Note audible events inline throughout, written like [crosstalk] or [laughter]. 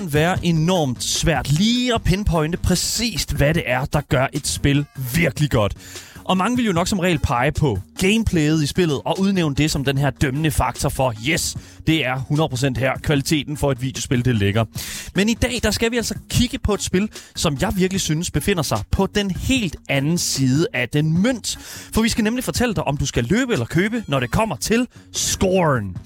kan være enormt svært lige at pinpointe præcist, hvad det er, der gør et spil virkelig godt. Og mange vil jo nok som regel pege på gameplayet i spillet og udnævne det som den her dømmende faktor for, yes, det er 100% her kvaliteten for et videospil, det ligger. Men i dag, der skal vi altså kigge på et spil, som jeg virkelig synes befinder sig på den helt anden side af den mønt. For vi skal nemlig fortælle dig, om du skal løbe eller købe, når det kommer til scoren.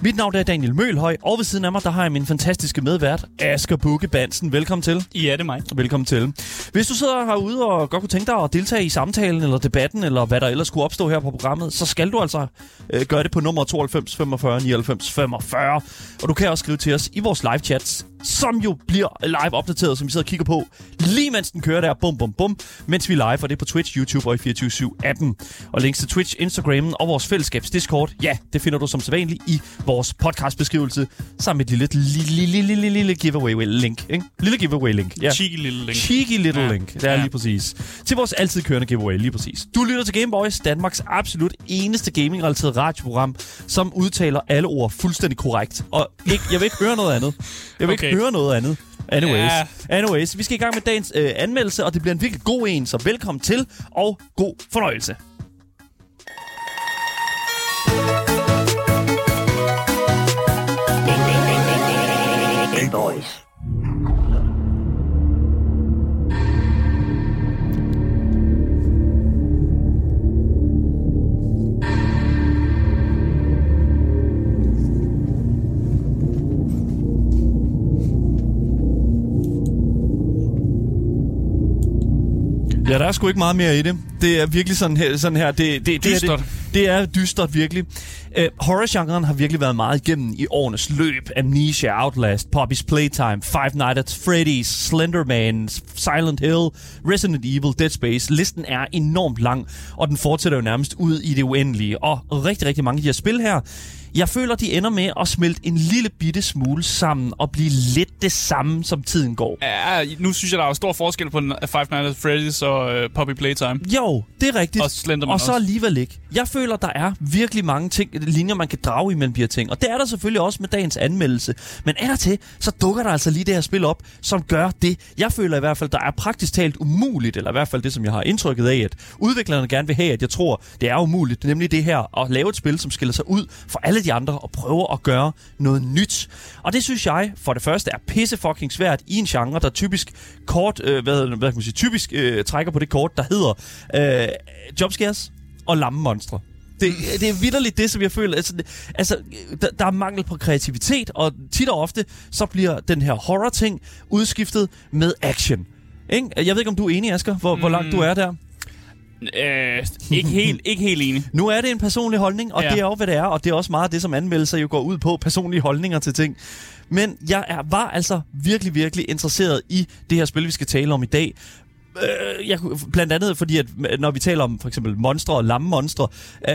Mit navn er Daniel Mølhøj, og ved siden af mig, der har jeg min fantastiske medvært, Asger Bukke Bansen. Velkommen til. Ja, det er mig. Velkommen til. Hvis du sidder herude og godt kunne tænke dig at deltage i samtalen eller debatten, eller hvad der ellers skulle opstå her på programmet, så skal du altså øh, gøre det på nummer 92 45 99 45. Og du kan også skrive til os i vores live chats som jo bliver live opdateret, som vi sidder og kigger på, lige mens den kører der, bum bum bum, mens vi live, og det er på Twitch, YouTube og i 24 appen Og links til Twitch, Instagram og vores fællesskabs Discord, ja, det finder du som sædvanligt i vores podcastbeskrivelse, sammen med et lille, lille, lille, lille, lille giveaway-link. Ikke? Lille giveaway-link. Ja. Cheeky lille link. Cheeky little ja. link. Det er ja. lige præcis. Til vores altid kørende giveaway, lige præcis. Du lytter til Gameboys, Danmarks absolut eneste gaming-relateret radioprogram, som udtaler alle ord fuldstændig korrekt. Og ikke, jeg vil ikke høre noget andet. Jeg vil okay. ikke høre noget andet. Anyways, ja. anyways, vi skal i gang med dagens øh, anmeldelse, og det bliver en virkelig god en, så velkommen til, og god fornøjelse. Boys. Der er sgu ikke meget mere i det. Det er virkelig sådan her. Sådan her. Det, det, dystert. Det, det, det er dystert, virkelig. Uh, horror-genren har virkelig været meget igennem i årenes løb. Amnesia, Outlast, Poppy's Playtime, Five Nights at Freddy's, Slenderman, Silent Hill, Resident Evil, Dead Space. Listen er enormt lang, og den fortsætter jo nærmest ud i det uendelige. Og rigtig, rigtig mange af de her spil her, jeg føler, de ender med at smelte en lille bitte smule sammen og blive lidt det samme, som tiden går. Ja, nu synes jeg, der er stor forskel på Five Nights at Freddy's og uh, Poppy Playtime. Jo, det er rigtigt. Og Slenderman Og så alligevel ikke. Jeg føler, der er virkelig mange ting, linjer, man kan drage imellem de her ting. Og det er der selvfølgelig også med dagens anmeldelse. Men er der til, så dukker der altså lige det her spil op, som gør det. Jeg føler i hvert fald, der er praktisk talt umuligt, eller i hvert fald det, som jeg har indtrykket af, at udviklerne gerne vil have, at jeg tror, det er umuligt. Nemlig det her at lave et spil, som skiller sig ud for alle de andre og prøver at gøre noget nyt. Og det synes jeg for det første er pisse fucking svært i en genre, der typisk kort, øh, hvad, hvad kan man sige, typisk øh, trækker på det kort, der hedder øh, jumpscares og lamme monstre. Det, det er vidderligt det, som jeg føler. Altså, altså der, der er mangel på kreativitet, og tit og ofte, så bliver den her horror-ting udskiftet med action. Ikke? Jeg ved ikke, om du er enig, Asger, hvor, mm. hvor langt du er der. Øh, ikke, helt, ikke helt enig. Nu er det en personlig holdning, og ja. det er jo, hvad det er, og det er også meget det, som anmeldelser jo går ud på, personlige holdninger til ting. Men jeg er, var altså virkelig, virkelig interesseret i det her spil, vi skal tale om i dag. Øh, jeg, blandt andet fordi, at når vi taler om for eksempel monstre og lamme monstre, øh,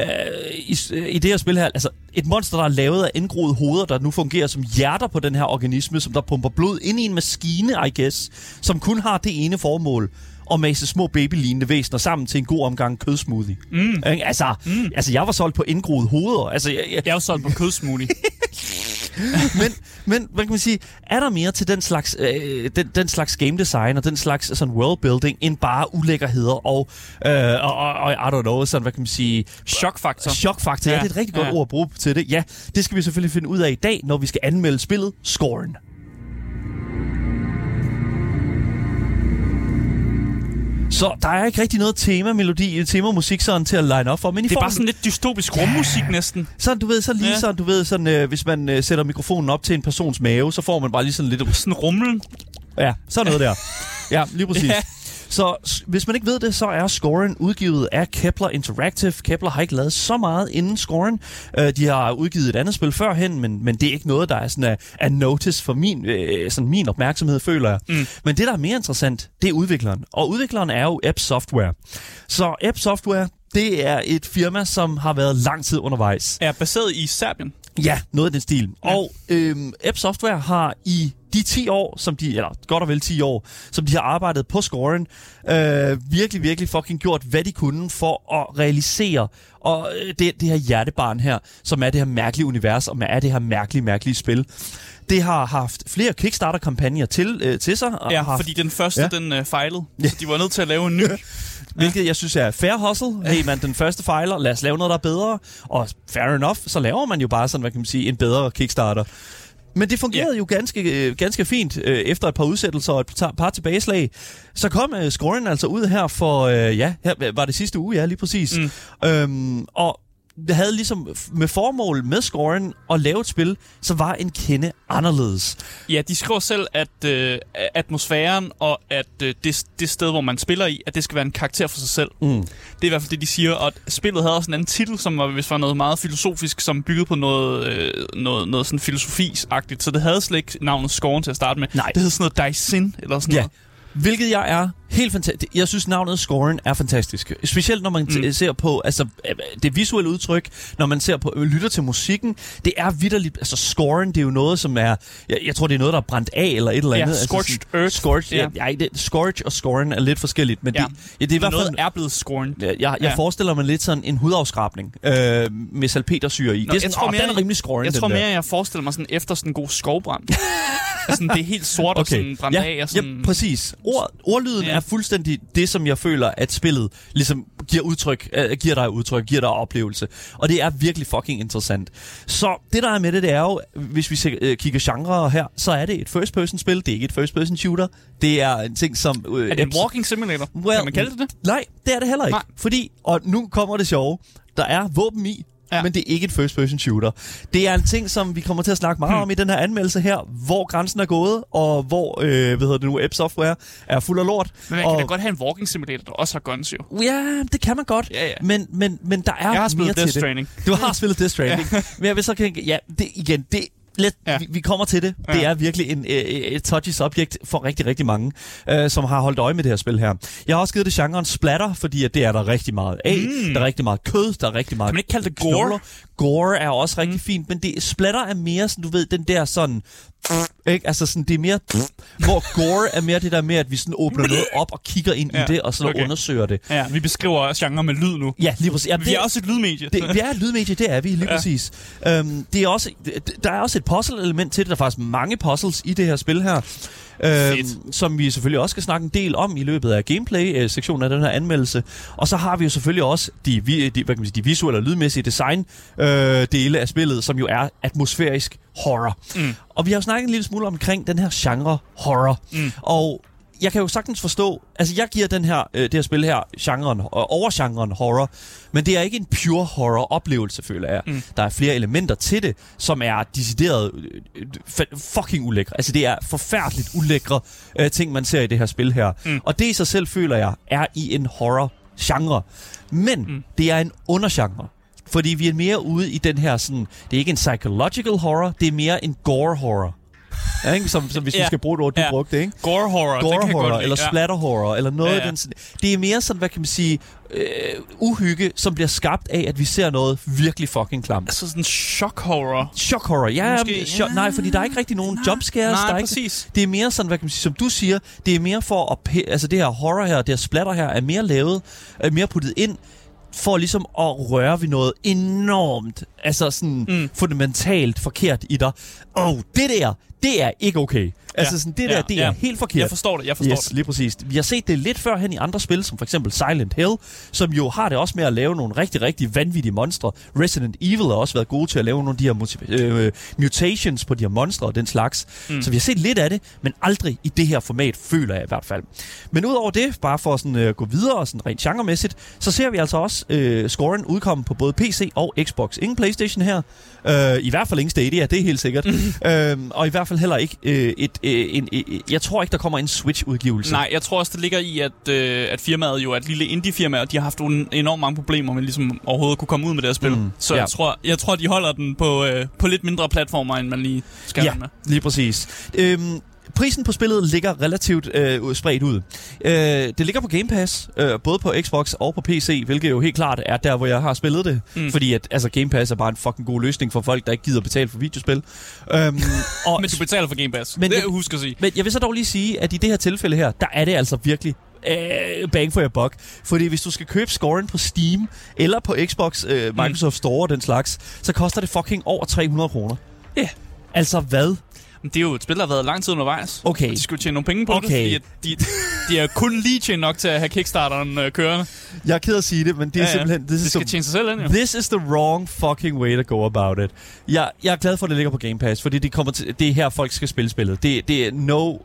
i, i det her spil her, altså et monster, der er lavet af indgroede hoveder, der nu fungerer som hjerter på den her organisme, som der pumper blod ind i en maskine, I guess, som kun har det ene formål, og mase små babylignende væsener sammen til en god omgang kødsmoothie. Mm. Altså, mm. altså, jeg var solgt på indgroede hoveder. Altså, jeg, jeg... jeg var solgt på kødsmoothie. [laughs] men, men hvad kan man sige, er der mere til den slags, øh, den, den slags game design og den slags sådan worldbuilding, end bare ulækkerheder og, øh, og, og, og, I don't know, sådan, hvad kan man sige... Chokfaktor. Chokfaktor, ja. ja, det er et rigtig godt ja. ord at bruge til det. Ja, det skal vi selvfølgelig finde ud af i dag, når vi skal anmelde spillet Scorn. Så der er ikke rigtig noget tema-melodi, tema-musik sådan til at line op for. Men I det er bare sådan lidt dystopisk rummusik næsten. Sådan, du ved, så lige ja. sådan, du ved, sådan, øh, hvis man øh, sætter mikrofonen op til en persons mave, så får man bare lige sådan lidt... Sådan rumlen. Ja, sådan noget der. [laughs] Ja, lige præcis. Ja. Så hvis man ikke ved det, så er Scoren udgivet af Kepler Interactive. Kepler har ikke lavet så meget inden Scoren. Uh, de har udgivet et andet spil førhen, men, men det er ikke noget, der er sådan a, notice for min, uh, sådan min opmærksomhed, føler jeg. Mm. Men det, der er mere interessant, det er udvikleren. Og udvikleren er jo App Software. Så App Software, det er et firma, som har været lang tid undervejs. Er baseret i Serbien? Ja, noget af den stil. Ja. Og øhm, App Software har i de 10 år, som de, eller godt og vel 10 år, som de har arbejdet på scoren, øh, virkelig, virkelig fucking gjort, hvad de kunne for at realisere og øh, det, det her hjertebarn her, som er det her mærkelige univers, og er det her mærkelige, mærkelige spil. Det har haft flere Kickstarter-kampagner til, øh, til sig. og Ja, haft, fordi den første, Ja. den øh, fejlede. Ja. Ja. De var nødt til at lave en ny. Hvilket jeg synes er fair hustle. Hey man, den første fejler, lad os lave noget, der er bedre. Og fair enough, så laver man jo bare sådan, hvad kan man sige, en bedre Kickstarter. Men det fungerede Ja. jo ganske, øh, ganske fint øh, efter et par udsættelser og et par, tilbageslag. Så kom øh, scoren altså ud her for, øh, ja, her var det sidste uge, ja, lige præcis. Mm. Øhm, og havde ligesom med formål med scoren at lave et spil, som var en kende anderledes. Ja, de skriver selv, at øh, atmosfæren og at øh, det, det sted, hvor man spiller i, at det skal være en karakter for sig selv. Mm. Det er i hvert fald det, de siger. Og at spillet havde også en anden titel, som var, hvis var noget meget filosofisk, som byggede på noget, øh, noget, noget sådan filosofis-agtigt. Så det havde slet ikke navnet Scorn til at starte med. Nej. Det hed sådan noget Daisin, eller sådan Ja, noget. hvilket jeg er helt fantastisk. Jeg synes, navnet Scoren er fantastisk. Specielt når man mm. Mm. ser på altså, øh, det visuelle udtryk, når man ser på, øh, lytter til musikken. Det er vidderligt. Altså, Scoren, det er jo noget, som er... Jeg, jeg tror, det er noget, der er brændt af, eller et eller Ja, andet. altså, scorched sådan- earth. Scorched, ja. Ja. ja det, Scorch og Scoren er lidt forskelligt, men Ja. det, ja, det er i hvert fald... er blevet Scorn. Jeg, jeg, jeg Ja. forestiller mig lidt sådan en hudafskrabning øh, med salpetersyre i. Nå, det jeg sådan, tror åh, mere- den er rimelig scoren, Jeg tror mere, jeg forestiller mig sådan efter sådan en god skovbrand. [laughs] altså, det er helt sort og sådan brændt ja, af. Og sådan, ja, præcis. Ord, ordlyden ja. Er fuldstændig det, som jeg føler, at spillet ligesom giver, udtryk, øh, giver dig udtryk, giver dig oplevelse. Og det er virkelig fucking interessant. Så det, der er med det, det er jo, hvis vi ser, øh, kigger genre her, så er det et first-person-spil. Det er ikke et first-person shooter. Det er en ting, som... Øh, er det en walking simulator? Well, kan man kalde det det? Nej, det er det heller ikke. Nej. Fordi, og nu kommer det sjove, der er våben i, ja. Ja. men det er ikke et first-person shooter. Det er en ting, som vi kommer til at snakke meget hmm. om i den her anmeldelse her, hvor grænsen er gået, og hvor, øh, hvad hedder det nu, App Software er fuld af lort. Men man og, kan da godt have en walking simulator, der også har guns jo. Ja, det kan man godt. Ja, ja. Men, men, men der er Jeg har mere spillet til Death. Stranding. Du har spillet Death Stranding. Men jeg vil så kan, ja, det, igen, det, Let, ja. Vi, vi kommer til det. Ja. Det er virkelig en, øh, et touchy subject for rigtig, rigtig mange, øh, som har holdt øje med det her spil her. Jeg har også givet det genren splatter, fordi at det er der rigtig meget af. Mm. Der er rigtig meget kød, der er rigtig meget Kan man ikke kalde det gore? knogler. Gore er også rigtig mm. fint, men det splatter er mere sådan, du ved, den der sådan... Ikke? Altså sådan, det er mere... Hvor gore er mere det der med, at vi sådan åbner noget op og kigger ind ja. i det, og så okay. undersøger det. Ja, vi beskriver genre med lyd nu. Ja, lige præcis. Ja, Vi er også et lydmedie. det, vi er et lydmedie, det er vi lige ja. Præcis. Øhm, det er også, det- der er også et puzzle-element til det. Der er faktisk mange puzzles i det her spil her. Øhm, som vi selvfølgelig også skal snakke en del om i løbet af gameplay-sektionen af den her anmeldelse. Og så har vi jo selvfølgelig også de, de, hvad kan man sige, de visuelle og lydmæssige design-dele øh, dele af spillet, som jo er atmosfærisk horror. Mm. Og vi har jo snakket en lille smule omkring den her genre horror. Mm. Og jeg kan jo sagtens forstå, altså jeg giver den her, øh, det her spil her, genren, øh, overgenren horror, men det er ikke en pure horror-oplevelse, føler jeg. Mm. Der er flere elementer til det, som er decideret øh, fa- fucking ulækre. Altså det er forfærdeligt ulækre øh, ting, man ser i det her spil her. Mm. Og det i sig selv, føler jeg, er i en horror-genre. Men mm. Mm. det er en undergenre. Fordi vi er mere ude i den her sådan, det er ikke en psychological horror, det er mere en gore horror. Ja, ikke? Som, som hvis vi Ja. skal bruge et ord, du Ja. brugte, ikke? Gore horror, det gore horror, lide. eller ja. splatter horror, eller noget Ja, ja, af den sådan. Det er mere sådan, hvad kan man sige, øh, uhygge, som bliver skabt af, at vi ser noget virkelig fucking klamt. Altså sådan shock horror. Shock horror, ja, Måske, chok, ja. nej, fordi der er ikke rigtig nogen jump scares. Nej, der er ikke, præcis. det er mere sådan, hvad kan man sige, som du siger, det er mere for at, altså det her horror her, det her splatter her, er mere lavet, er mere puttet ind, for ligesom at røre ved noget enormt, altså sådan mm. Fundamentalt forkert i dig. Og det der, det er ikke okay. Altså Ja. sådan, det der, Ja, det ja. er helt forkert. Jeg forstår det, jeg forstår Yes, det. lige præcis. Vi har set det lidt før hen i andre spil, som for eksempel Silent Hill, som jo har det også med at lave nogle rigtig, rigtig vanvittige monstre. Resident Evil har også været gode til at lave nogle af de her motiv- øh, mutations på de her monstre og den slags. Mm. Mm. Så vi har set lidt af det, men aldrig i det her format, føler jeg i hvert fald. Men udover det, bare for at sådan, øh, gå videre sådan rent genremæssigt, så ser vi altså også øh, scoren udkomme på både PC og Xbox. Ingen Playstation her. Øh, I hvert fald ingen Stadia, det er helt sikkert. [laughs] øhm, og i hvert fald heller ikke øh, et, øh, en, øh, jeg tror ikke, der kommer en Switch-udgivelse. Nej, jeg tror også, det ligger i, at, øh, at firmaet jo er et lille indie-firma, og de har haft un- enormt mange problemer med ligesom overhovedet kunne komme ud med det her spil. Mm, så ja. jeg, tror, jeg tror, de holder den på, øh, på lidt mindre platformer, end man lige skal Ja, med. lige præcis. Øhm, prisen på spillet ligger relativt øh, spredt ud. Øh, det ligger på Game Pass, øh, både på Xbox og på PC, hvilket jo helt klart er der, hvor jeg har spillet det. Mm. Fordi at, altså, Game Pass er bare en fucking god løsning for folk, der ikke gider betale for videospil. Øhm, [laughs] og, men du betaler for Game Pass. Men det jeg, husk at sige. Men jeg vil så dog lige sige, at i det her tilfælde her, der er det altså virkelig øh, bang for your buck. Fordi hvis du skal købe scoren på Steam, eller på Xbox, øh, Microsoft mm. Store og den slags, så koster det fucking over 300 kroner. Ja. Yeah. Altså hvad? Men det er jo et spil, der har været lang tid undervejs. Okay. Og de skulle tjene nogle penge på okay. det, fordi de, de er kun lige tjent nok til at have Kickstarteren øh, kørende. Jeg er ked at sige det, men det er ja, ja. simpelthen... This det skal tjene sig selv ind, jo. This is the wrong fucking way to go about it. Jeg, jeg er glad for, at det ligger på Game Pass, fordi det, kommer til, det er her, folk skal spille spillet. Det, det er no, uh,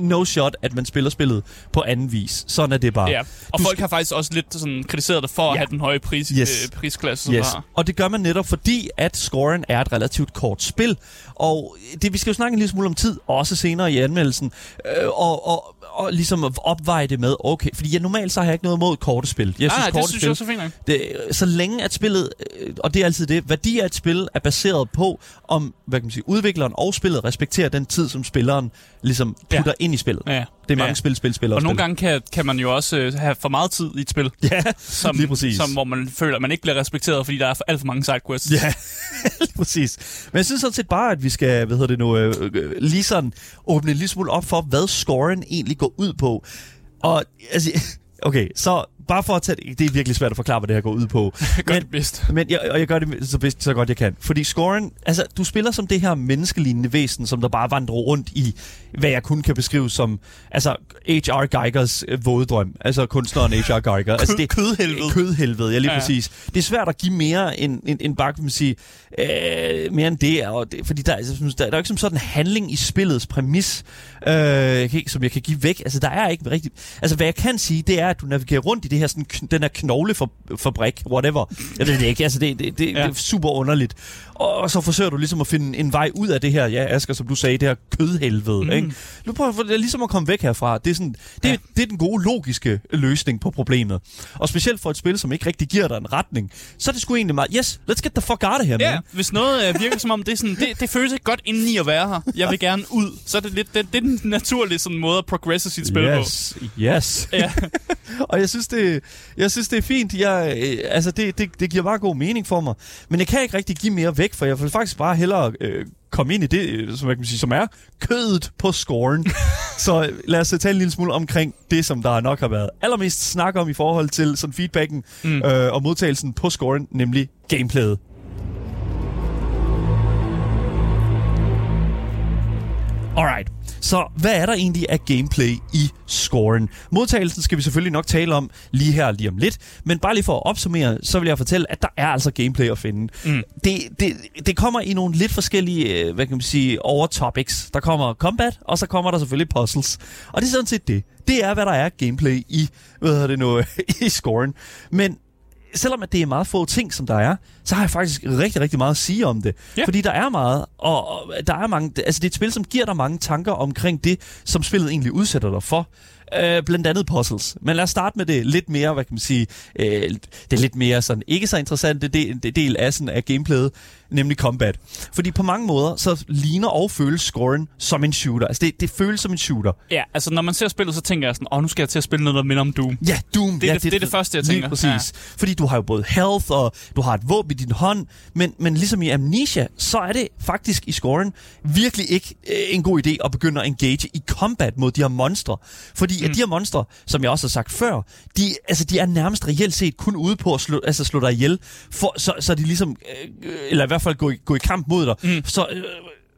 no shot, at man spiller spillet på anden vis. Sådan er det bare. Ja, og du folk har faktisk også lidt sådan kritiseret det for ja. at have den høje pris, yes. øh, prisklasse, som yes. har. Og det gør man netop, fordi at scoren er et relativt kort spil. Og det, vi skal snakke en lille smule om tid, også senere i anmeldelsen, øh, og, og, og ligesom opveje det med, okay, fordi jeg normalt så har jeg ikke noget imod korte spil. Jeg synes, ah, korte det synes spil, jeg er fint. Det, så længe at spillet, øh, og det er altid det, værdi af et spil er baseret på, om hvad kan man sige, udvikleren og spillet respekterer den tid, som spilleren ligesom putter ja. ind i spillet. Ja. Det er mange ja. spil, spil, spil Og nogle spil. gange kan, kan man jo også øh, have for meget tid i et spil. [laughs] Ja, som, lige præcis. Som, hvor man føler, at man ikke bliver respekteret, fordi der er alt for mange sidequests. Ja, [laughs] lige præcis. Men jeg synes sådan set bare, at vi skal, hvad hedder det nu, øh, øh, lige sådan åbne en lille smule op for, hvad scoren egentlig går ud på. Og altså, [laughs] okay, så bare for at tage det, det er virkelig svært at forklare, hvad det her går ud på. Jeg [laughs] gør men, det bedst. Men jeg, og jeg gør det så bedst, så godt jeg kan. Fordi scoren, altså du spiller som det her menneskelignende væsen, som der bare vandrer rundt i, hvad jeg kun kan beskrive som, altså H.R. Geigers øh, våddrøm. Altså kunstneren H.R. Geiger. altså, det, kødhelvede. Kødhelvede, ja lige ja, præcis. Det er svært at give mere end, end, end bare, kan man sige, øh, mere end det, og det fordi der, altså, der, der er jo ikke som sådan en handling i spillets præmis, øh, jeg kan, som jeg kan give væk. Altså der er ikke rigtigt, altså hvad jeg kan sige, det er, at du navigerer rundt i det her, sådan, den her knoglefabrik, whatever. Jeg ved det ikke, altså det, det, det, ja. det er super underligt. Og så forsøger du ligesom at finde en vej ud af det her, ja Asger, som du sagde, det her kødhelvede. Mm. Ikke? Nu prøver jeg ligesom at komme væk herfra. Det er, sådan, det, ja. det er den gode logiske løsning på problemet. Og specielt for et spil, som ikke rigtig giver dig en retning, så er det sgu egentlig meget, yes, let's get the fuck out of here, Ja, hvis noget uh, virker som om, det, er sådan, det, det føles ikke godt indeni at være her. Jeg vil gerne ud. Så er det lidt, det, det er den naturlige sådan, måde at progresse sit spil yes. på. Yes, Ja. [laughs] og jeg synes, det, jeg synes, det er fint. Jeg, øh, altså, det, det, det giver bare god mening for mig. Men jeg kan ikke rigtig give mere væk, for jeg vil faktisk bare hellere øh, komme ind i det, øh, som, jeg kan sige, som er kødet på scoren. [laughs] så lad os tale en lille smule omkring det, som der nok har været allermest snak om i forhold til sådan feedbacken mm. øh, og modtagelsen på scoren, nemlig gameplayet. Alright. Så hvad er der egentlig af gameplay i scoren? Modtagelsen skal vi selvfølgelig nok tale om lige her lige om lidt, men bare lige for at opsummere, så vil jeg fortælle, at der er altså gameplay at finde. Mm. Det, det, det kommer i nogle lidt forskellige, øh, hvad kan man sige, overtopics. Der kommer combat, og så kommer der selvfølgelig puzzles. Og det er sådan set det. Det er, hvad der er gameplay i, hvad hedder det nu, [laughs] i scoren. Men selvom at det er meget få ting, som der er, så har jeg faktisk rigtig, rigtig meget at sige om det. Ja. Fordi der er meget, og, og der er mange, altså det er et spil, som giver dig mange tanker omkring det, som spillet egentlig udsætter dig for. Øh, blandt andet puzzles. Men lad os starte med det lidt mere, hvad kan man sige, øh, det lidt mere sådan, ikke så interessante del, del af, sådan, af gameplayet, nemlig combat. Fordi på mange måder, så ligner og føles scoren som en shooter. Altså det, det føles som en shooter. Ja, altså når man ser spillet, så tænker jeg sådan, åh, nu skal jeg til at spille noget, der minder om Doom. Ja, Doom. Det er, ja, det, det, er det første, jeg tænker. præcis. Ja. Fordi du har jo både health, og du har et våben i din hånd, men, men ligesom i Amnesia, så er det faktisk i scoren virkelig ikke øh, en god idé at begynde at engage i combat mod de her monstre. Fordi mm. at de her monstre, som jeg også har sagt før, de, altså, de er nærmest reelt set kun ude på at slå, altså, slå dig ihjel, for, så, så de ligesom, øh, eller i hvert fald gå i, gå i kamp mod dig, mm. så... Øh,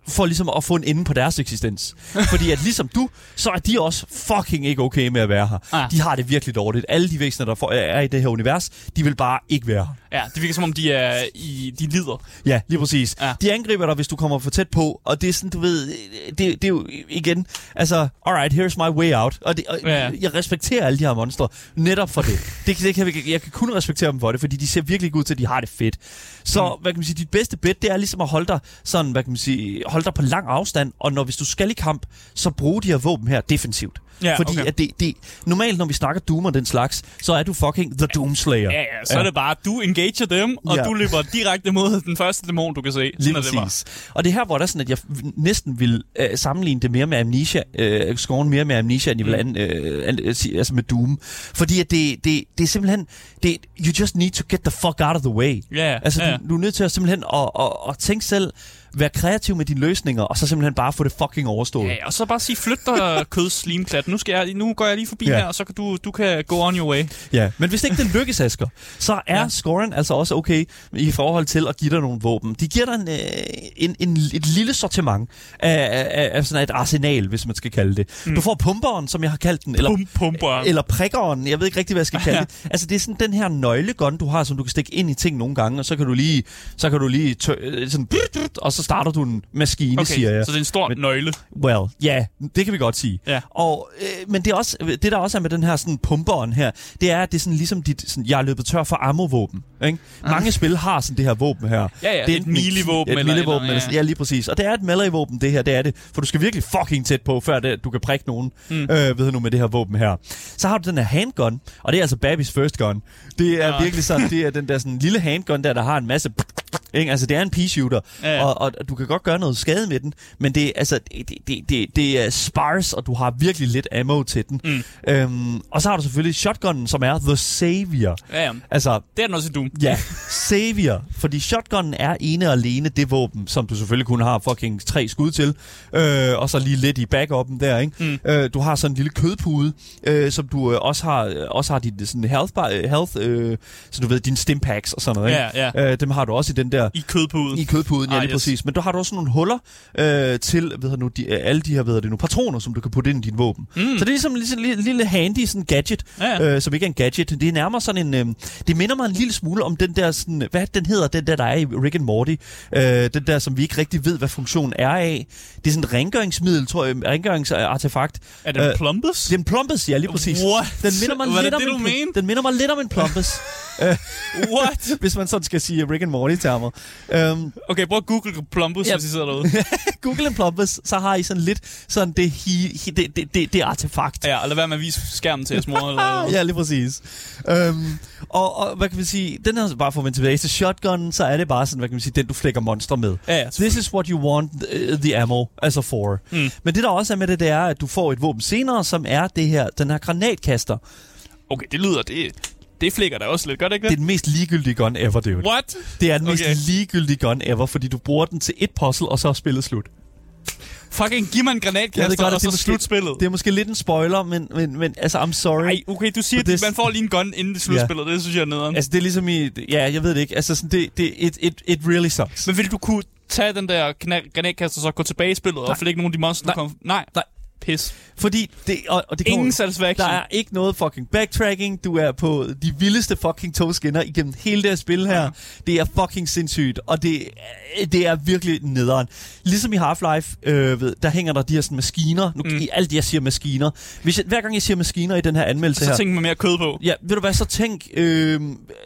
for ligesom at få en ende på deres eksistens. [laughs] Fordi at ligesom du, så er de også fucking ikke okay med at være her. Ah. De har det virkelig dårligt. Alle de væsener, der er i det her univers, de vil bare ikke være her. Ja, det virker som om, de er i, de lider. Ja, lige præcis. Ja. De angriber dig, hvis du kommer for tæt på, og det er sådan, du ved, det, det er jo igen, altså, alright, here's my way out. Og, det, og ja. jeg respekterer alle de her monstre netop for det. det, det kan, jeg, jeg kan kun respektere dem for det, fordi de ser virkelig ud til, at de har det fedt. Så, mm. hvad kan man sige, dit bedste bet, det er ligesom at holde dig sådan, hvad kan man sige, holde dig på lang afstand, og når hvis du skal i kamp, så brug de her våben her defensivt. Ja, Fordi okay. at det, det, normalt, når vi snakker Doom og den slags, så er du fucking The Doomslayer. Ja, ja, så ja. er det bare, at du engager dem, og Ja. du løber direkte mod den første dæmon, du kan se. Lige Sådan er det bare. præcis. Og det er her, hvor der er sådan, at jeg næsten vil øh, sammenligne det mere med Amnesia, øh, scoren mere med Amnesia, end jeg vil an, øh, an, øh, sige, altså med Doom. Fordi at det, det, det er simpelthen, det, you just need to get the fuck out of the way. Ja, Altså, ja. du, du er nødt til at simpelthen at, at, at tænke selv, være kreativ med dine løsninger, og så simpelthen bare få det fucking overstået. Ja, og så bare sige, flyt dig [laughs] kødslimklat. Nu, skal jeg, nu går jeg lige forbi Ja. her, og så kan du, du kan go on your way. Ja, men hvis ikke den lykkes, Asger, så er ja. Scoren altså også okay i forhold til at give dig nogle våben. De giver dig en, øh, en, en, et lille sortiment af, af, af sådan et arsenal, hvis man skal kalde det. Mm. Du får pumperen, som jeg har kaldt den, eller, Pum, pumper. eller prikkeren, jeg ved ikke rigtig, hvad jeg skal kalde Ja. det. [laughs] Altså, det er sådan den her nøglegun, du har, som du kan stikke ind i ting nogle gange, og så kan du lige, så kan du lige tø- øh, sådan, og så starter du en maskine, Okay, siger jeg. så det er en stor Men- nøgle. Well, ja, yeah, det kan vi godt sige. Ja. Og, øh, men det, er også, det der også er med den her sådan, pumperen her, det er, at det er sådan ligesom dit, sådan, jeg er løbet tør for ammo-våben. Ikke? Mange spil har sådan det her våben her. Ja, ja, det er et melee-våben Et et eller andet, eller sådan, ja, lige præcis. Og det er et melee-våben, det her, det er det. For du skal virkelig fucking tæt på, før det, du kan prikke nogen, mm. øh, ved nu, med det her våben her. Så har du den her handgun, og det er altså Babys first gun. Det er Ja. virkelig sådan, det er den der sådan lille handgun der, der har en masse... Ikke? Altså, det er en pea shooter, Ja, ja. og, og du kan godt gøre noget skade med den, men det, altså, det, det, det, det er sparse, og du har virkelig lidt ammo til den. Mm. Øhm, og så har du selvfølgelig shotgunnen, som er The Savior. Ja, ja. Altså, Det er den også i Doom. ja, [laughs] Savior. Fordi shotgunnen er ene og alene det våben, som du selvfølgelig kun har fucking tre skud til. Øh, og så lige lidt i backupen der, ikke? Mm. Øh, du har sådan en lille kødpude, øh, som du øh, også har, øh, også har dit sådan health, bar, øh, health øh, så du ved, dine stimpacks og sådan noget, ikke? Ja, ja. Øh, dem har du også i den der I kødpuden. i kødpuden, ja, Ah, lige yes. præcis. Men du har du også nogle huller øh, til ved nu, de, øh, alle de her ved det nu, patroner, som du kan putte ind i dit våben. Mm. Så det er ligesom ligesom en lille, lille handy sådan gadget, Ja, ja. Øh, som ikke er en gadget. Det er nærmere sådan en... Øh, det minder mig en lille smule om den der... Sådan, hvad den hedder, den der, der er i Rick and Morty. Øh, den der, som vi ikke rigtig ved, hvad funktionen er af. Det er sådan et rengøringsmiddel, tror jeg. Rengøringsartefakt. Er det Øh, en plumbus? Det er en plumbus, ja, lige præcis. What? Den minder mig [laughs] Var lidt det om det, en du mente? Den minder mig lidt om en plumbus. [laughs] What? [laughs] hvis man sådan skal sige Rick and Morty-termer. Øhm, Okay, at google plumbus, Ja. hvis I sidder derude. [laughs] Google en plumbus, så har I sådan lidt sådan det, hi, hi, det, det, det, det artefakt. Ja, og lad være med at vise skærmen til jeres mor. Eller [laughs] noget. ja, lige præcis. Øhm, og, og, hvad kan vi sige, den her, bare for at vende tilbage til shotgun, så er det bare sådan, hvad kan man sige, den du flækker monstre med. Ja, ja, This is what you want uh, the ammo, altså for. Mm. Men det der også er med det, det er, at du får et våben senere, som er det her, den her granatkaster. Okay, det lyder, det, det flækker da også lidt, gør det ikke Det er det? den mest ligegyldige gun ever, dude. What? Det er den mest Okay. ligegyldige gun ever, fordi du bruger den til et puzzle, og så er spillet slut. Fucking giv mig en granatkaster, godt, og det er så måske- slut spillet. Det er måske lidt en spoiler, men, men, men altså, I'm sorry. Ej, okay, du siger, at man får lige en gun inden det slutspillet. Det synes jeg er nederen. Altså, det er ligesom i... Ja, jeg ved det ikke. Altså, sådan, det, det, it, it, it really sucks. Men vil du kunne tage den der granatkaster, og så gå tilbage i spillet Nej. og flække nogle af de monster, Nej. kom... Nej. Nej. Pis. Fordi det... Og, og det kommer- Ingen satisfaction. Der er ikke noget fucking backtracking. Du er på de vildeste fucking togskinner igennem hele det her spil her. Ja. Det er fucking sindssygt, og det, det er virkelig nederen. Ligesom i Half-Life, øh, ved, der hænger der de her sådan, maskiner. Nu, Mm. mm. Alt jeg siger maskiner. Hvis jeg, hver gang jeg siger maskiner i den her anmeldelse Så her... tænk med mere kød på. Ja, ved du hvad, så tænk... Øh,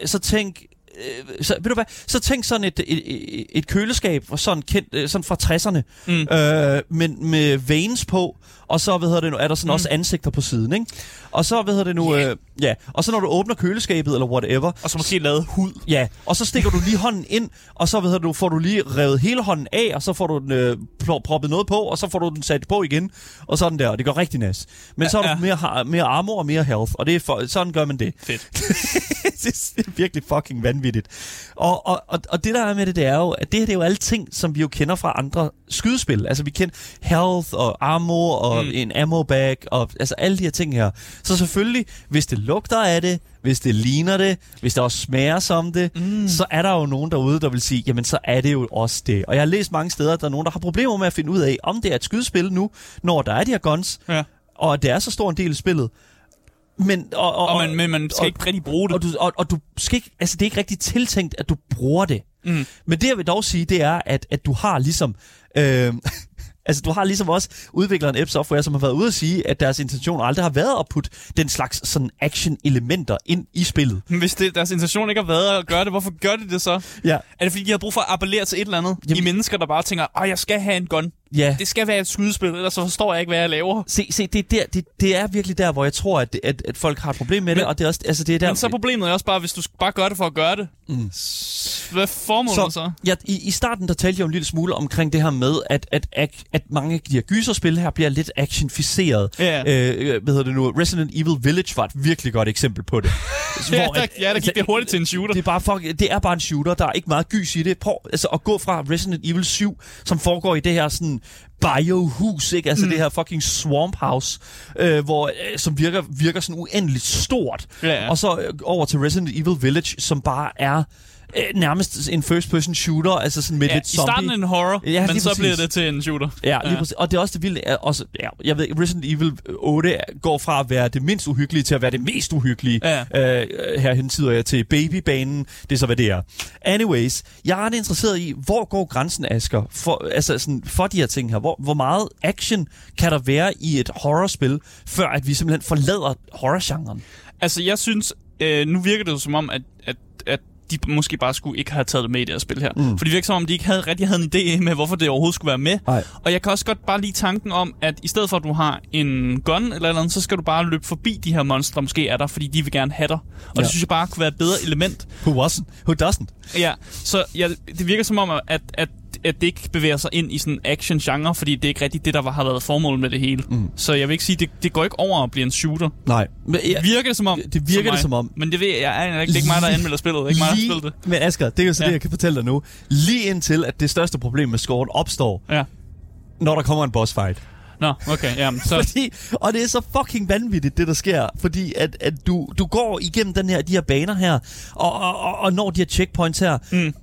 så tænk øh, så, ved du hvad, så tænk sådan et, et, et, et køleskab, sådan, kendt, øh, sådan fra 60'erne, Mm. øh, men med veins på, og så hvad hedder det nu, er der sådan Mm. også ansigter på siden, ikke? Og så hvad hedder det nu, Ja. øh, ja, og så når du åbner køleskabet eller whatever, Og så måske lavet hud. ja, og så stikker du lige hånden ind, og så hvad hedder det nu, får du lige revet hele hånden af, og så får du den øh, pro- proppet noget på, og så får du den sat på igen, og sådan der, og det går rigtig nas. Men Ja, så har ja. du mere, mere armor og mere health, og det er for, sådan gør man det. Fedt. [laughs] det er virkelig fucking vanvittigt. Og, og, og, og det der er med det, det er jo, at det her det er jo alle ting, som vi jo kender fra andre skydespil. Altså vi kender health og armor og Mm. en ammo bag og altså alle de her ting her. Så selvfølgelig, hvis det lugter af det, hvis det ligner det, hvis det også smager som det, mm. så er der jo nogen derude, der vil sige, jamen så er det jo også det. Og jeg har læst mange steder, at der er nogen, der har problemer med at finde ud af, om det er et skydespil nu, når der er de her guns, Ja. og at det er så stor en del af spillet. Men, og, og, Og man, men man skal og- ikke rigtig bruge det. og du, og, og du skal ikke, altså det er ikke rigtig tiltænkt, at du bruger det. Mm. Men det jeg vil dog sige, det er, at, at du har ligesom... Øh, [laughs] altså du har ligesom også udvikleren App Software, som har været ude at sige, at deres intention aldrig har været at putte den slags sådan action-elementer ind i spillet. Men hvis det, deres intention ikke har været at gøre det, hvorfor gør de det så? Ja. Er det fordi, de har brug for at appellere til et eller andet? Jamen- I mennesker, der bare tænker, at jeg skal have en gun. Ja. det skal være et skydespil, ellers så forstår jeg ikke, hvad jeg laver. Se, se det, er der, det, det er virkelig der, hvor jeg tror, at, at, at folk har et problem med det, Men- og det er, også, altså, det er der... Men så problemet er også bare, hvis du bare gør det for at gøre det. Mm. Hvad formålet så? så? Ja, i, I starten der talte jeg jo en lille smule omkring det her med, at, at, at, at mange af de her gyserspil her bliver lidt actionficeret. Ja. Øh, hvad hedder det nu? Resident Evil Village var et virkelig godt eksempel på det. [laughs] Ja, der, ja, der gik det hurtigt til en shooter. Det er, bare fuck, det er bare en shooter, der er ikke meget gys i det. Prøv altså, at gå fra Resident Evil 7, som foregår i det her sådan biohus, ikke? Altså mm. det her fucking swamp house, øh, hvor, øh, som virker, virker sådan uendeligt stort. Ja, ja. Og så øh, over til Resident Evil Village, som bare er øh, nærmest en first-person shooter, altså sådan med Ja, lidt I zombie. starten en horror, Ja, ja, men så præcis. bliver det til en shooter. Ja, lige præcis. Og det er også det vilde. er Også, ja, jeg ved, Resident Evil 8 går fra at være det mindst uhyggelige til at være det mest uhyggelige. Ja. Øh, her hentyder jeg til babybanen. Det er så, hvad det er. Anyways, jeg er ret interesseret i, hvor går grænsen, Asger, for, altså sådan, for de her ting her? Hvor, hvor meget action kan der være i et horrorspil, før at vi simpelthen forlader horrorgenren? Altså, jeg synes, øh, nu virker det jo som om, at, at de måske bare skulle ikke have taget det med i det her spil her. Mm. For det virker som om, de ikke havde, rigtig havde en idé med, hvorfor det overhovedet skulle være med. Nej. Og jeg kan også godt bare lide tanken om, at i stedet for, at du har en gun eller andet, så skal du bare løbe forbi de her monstre, der måske er der, fordi de vil gerne have dig. Og. Ja. det synes jeg bare kunne være et bedre element. Who wasn't? Who doesn't? Ja, så ja, det virker som om, at, at, at det ikke bevæger sig ind i sådan en action-genre, fordi det er ikke rigtigt det, der var, har været formålet med det hele. Mm. Så jeg vil ikke sige, det, det går ikke over at blive en shooter. Nej. Men, ja, Virker det som om? Det- det virker mig. det som om. Men det ved jeg, jeg er ikke, det er ikke mig, der anmelder spillet. Det er ikke mig, der har spillet det. Men Asger, det er jo så ja. Ja. det, jeg kan fortælle dig nu. Lige indtil, at det største problem med scoren opstår, Ja. når der kommer en boss fight. Nå, okay, jamen, så... Fordi, og det er så fucking vanvittigt, det der sker. Fordi at, at du, du går igennem den her, de her baner her, og, og, og, og når de her checkpoints her, Mm.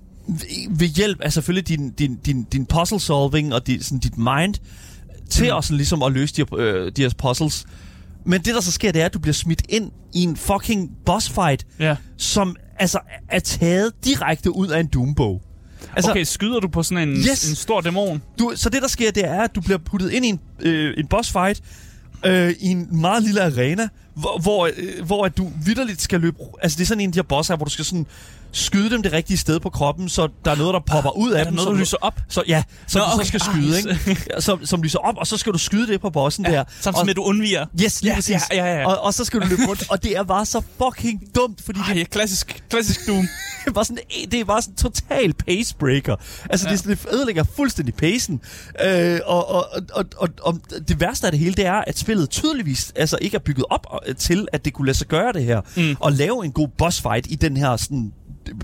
Ved, hjælp af selvfølgelig din, din, din, din puzzle solving og din, sådan dit mind, til Mm. mm. også ligesom at løse de øh, de her puzzles. Men det, der så sker, det er, at du bliver smidt ind i en fucking boss fight, Ja. som altså er taget direkte ud af en Doom-bog. Altså, Okay, skyder du på sådan en, Yes. en stor dæmon? du, så det, der sker, det er, at du bliver puttet ind i en, øh, en boss fight øh, i en meget lille arena, hvor, hvor, øh, hvor at du vidderligt skal løbe... Altså, det er sådan en af de her bosser, hvor du skal sådan skyde dem det rigtige sted på kroppen, så der er noget, der popper ud af Er dem. noget, der lyser op? Så, ja, som Nå, du så skal Ej, skyde, ikke? [laughs] Som, som lyser op, og så skal du skyde det på bossen der. Samtidig og, med, at du undviger. Yes, lige Ja, præcis. ja, ja, ja. Og, og så skal du løbe rundt, og det er bare så fucking dumt, fordi det Ej, klassisk, klassisk Doom. [laughs] er bare sådan, det er bare sådan en total pacebreaker. Altså, ja. Ja. det, det ødelægger fuldstændig pacen. Øh, og, og, og, og, og, det værste af det hele, det er, at spillet tydeligvis altså, ikke er bygget op til, at det kunne lade sig gøre det her. Mm. Og lave en god boss fight i den her sådan,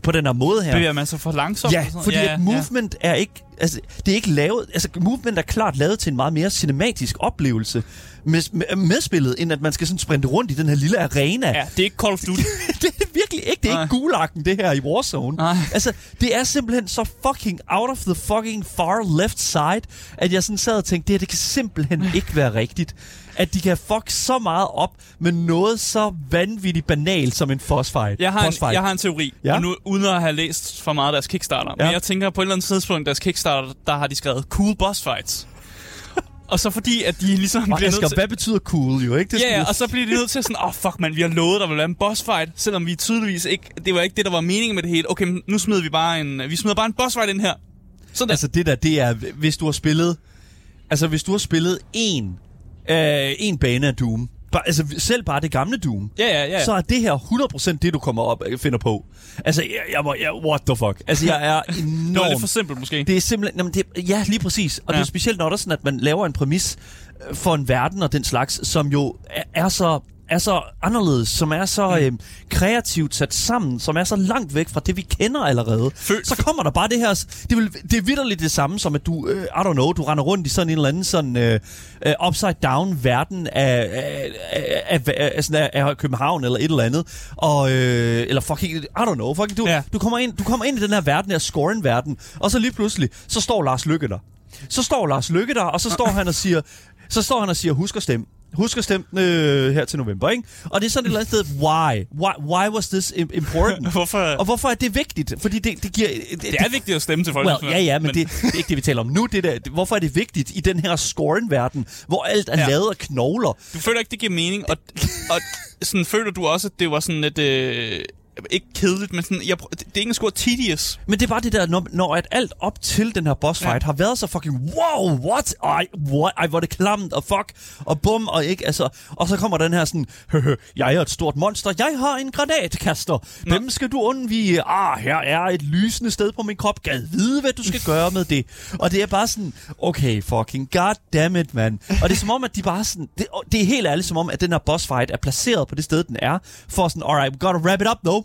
på den her måde her. Bevæger man sig for langsomt? Ja, fordi ja, at movement er ikke, altså, det er ikke lavet, altså movement er klart lavet til en meget mere cinematisk oplevelse med, med, med spillet, end at man skal sådan sprinte rundt i den her lille arena. Ja, det er ikke Call of Duty. [laughs] det er virkelig ikke, det er Nej. ikke gulakken, det her i Warzone. Nej. Altså, det er simpelthen så fucking out of the fucking far left side, at jeg sådan sad og tænkte, det her, det kan simpelthen ikke være rigtigt. At de kan fuck så meget op med noget så vanvittigt banalt som en boss fight. Jeg har, boss en, jeg har en teori, Ja? og nu, uden at have læst for meget af deres Kickstarter. Ja. Men jeg tænker, på et eller andet tidspunkt, deres Kickstarter, der har de skrevet cool boss fights. og så fordi, at de ligesom Og bliver Asger, nødt til... hvad betyder cool jo, ikke? Det Ja, vi- og så bliver de nødt til sådan, åh oh, fuck man, vi har lovet, der vil være en boss fight, selvom vi tydeligvis ikke, det var ikke det, der var meningen med det hele. Okay, nu smider vi bare en, vi smider bare en boss fight ind her. Sådan Altså det der, det er, hvis du har spillet, altså hvis du har spillet en, øh, en bane af Doom, bare, altså selv bare det gamle Doom, Ja, ja, ja. så er det her 100% det, du kommer op finder på. Altså, jeg, jeg, var- jeg, what the fuck? Altså, jeg er [laughs] det var lidt enormt... for simpelt måske. Det er simpelthen... Jamen, det, ja, lige præcis. Og ja. det er specielt, når der er sådan, at man laver en præmis øh, for en verden og den slags, som jo er, er så er så anderledes, som er så øh, kreativt sat sammen, som er så langt væk fra det, vi kender allerede. Føl- så kommer der bare det her... Det, vil, det er vidderligt det samme, som at du, øh, I don't know, du render rundt i sådan en eller anden sådan øh, øh, upside-down verden af, af, af, af, af, af, København eller et eller andet. Og, øh, eller fucking, I don't know, fucking, du, Ja. du, kommer ind, du kommer ind i den her verden, her scoring-verden, og så lige pludselig, så står Lars Lykke der. Så står Lars Lykke der, og så står [laughs] han og siger, så står han og siger, husk at stemme. Husk at stemme øh, her til november, ikke? Og det er sådan et eller andet sted, why? Why, why was this im- important? [laughs] Hvorfor? og hvorfor er det vigtigt? Fordi det, det giver... Det, Det er vigtigt at stemme til folk. Well, ja, ja, men, det, det er ikke det, vi taler om nu. Det der, det, hvorfor er det vigtigt i den her scoring-verden, hvor alt er ja. lavet af knogler? Du føler ikke, det giver mening, og, og sådan føler du også, at det var sådan et... Øh, ikke kedeligt, men sådan, jeg, det, det er ikke engang tedious. Men det er bare det der, når, når at alt op til den her boss fight ja. har været så fucking, wow, what? Ej, what? Ej, hvor det klamt, og fuck, og bum, og ikke, altså, og så kommer den her sådan, høhø, jeg er et stort monster, jeg har en granatkaster, hvem skal du undvige? Ah, her er et lysende sted på min krop, gad vide, hvad du skal [laughs] gøre med det. Og det er bare sådan, okay, fucking goddammit, mand. Og det er som om, at de bare sådan, det, det er helt ærligt som om, at den her boss fight er placeret på det sted, den er, for sådan, alright, we gotta wrap it up, though.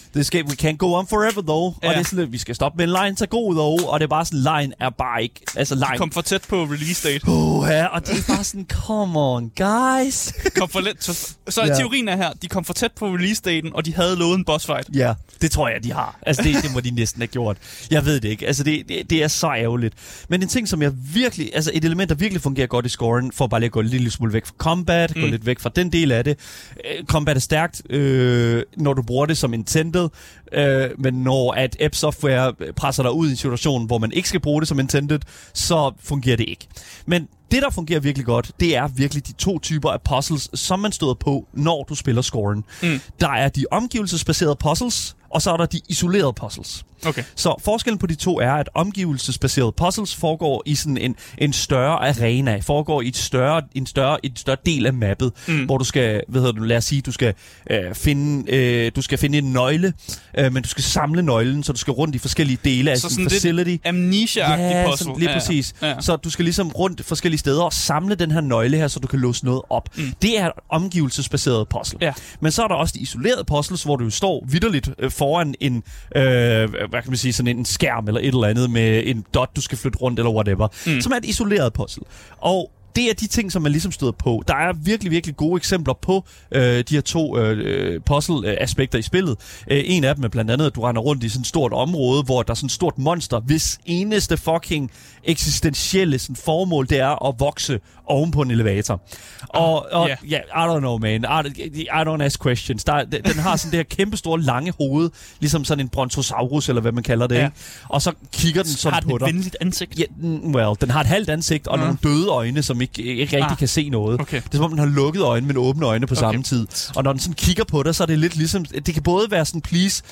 This game, we can't go on forever, though. Ja. Og det er sådan, lidt, vi skal stoppe med en line, så god, though. Og det er bare sådan, line er bare ikke... Altså, line... Kom for tæt på release date. Oh, ja, og det er bare sådan, come on, guys. Kom for let, så så Ja. teorien er her, de kom for tæt på release daten, og de havde lovet en boss fight. ja, det tror jeg, de har. Altså, det, det må de næsten have gjort. Jeg ved det ikke. Altså, det, det, det er så ærgerligt. Men en ting, som jeg virkelig... Altså, et element, der virkelig fungerer godt i scoren, for bare lige at gå en lille smule væk fra combat, mm. gå lidt væk fra den del af det. Øh, combat er stærkt, øh, når du bruger det som intended, øh, men når at App Software presser dig ud i en situation, hvor man ikke skal bruge det som intended, så fungerer det ikke. Men det, der fungerer virkelig godt, det er virkelig de to typer af puzzles, som man støder på, når du spiller scoren. Mm. Der er de omgivelsesbaserede puzzles, og så er der de isolerede puzzles. Okay. Så forskellen på de to er, at omgivelsesbaserede puzzles foregår i sådan en, en større arena, foregår i et større, en større, en større del af mappet, mm. hvor du skal, hvad hedder du, lad os sige, du skal øh, finde, øh, du skal finde en nøgle, øh, men du skal samle nøglen, så du skal rundt i forskellige dele af Så sådan sådan en facility. lidt amnesia-agtig Ja, puzzle. sådan, lige Ja, præcis. Ja. Så du skal ligesom rundt forskellige steder og samle den her nøgle her, så du kan låse noget op. Mm. Det er et omgivelsesbaseret puzzle. Ja. Men så er der også de isolerede puzzles, hvor du står vidderligt øh, foran en, øh, hvad kan man sige, sådan en skærm eller et eller andet med en dot, du skal flytte rundt eller whatever, mm. som er et isoleret puzzle. Og det er de ting, som man ligesom støder på. Der er virkelig, virkelig gode eksempler på øh, de her to øh, puzzle-aspekter i spillet. Øh, en af dem er blandt andet, at du render rundt i sådan et stort område, hvor der er sådan et stort monster, hvis eneste fucking eksistentielle sådan, formål, det er at vokse oven på en elevator. Og, og ja. ja, I don't know, man. I, I don't ask questions. Der, den den har sådan det her kæmpe store lange hoved, ligesom sådan en brontosaurus, eller hvad man kalder det, Ja. ikke? Og så kigger den sådan Har den på et dig. venligt ansigt? Ja, mm, well, den har et halvt ansigt og Ja. nogle døde øjne, som ikke, ikke rigtig Ah. kan se noget. Okay. Det er som om, den har lukket øjne, men åbne øjne på Okay. samme tid. Og når den sådan kigger på dig, så er det lidt ligesom... Det kan både være sådan, please,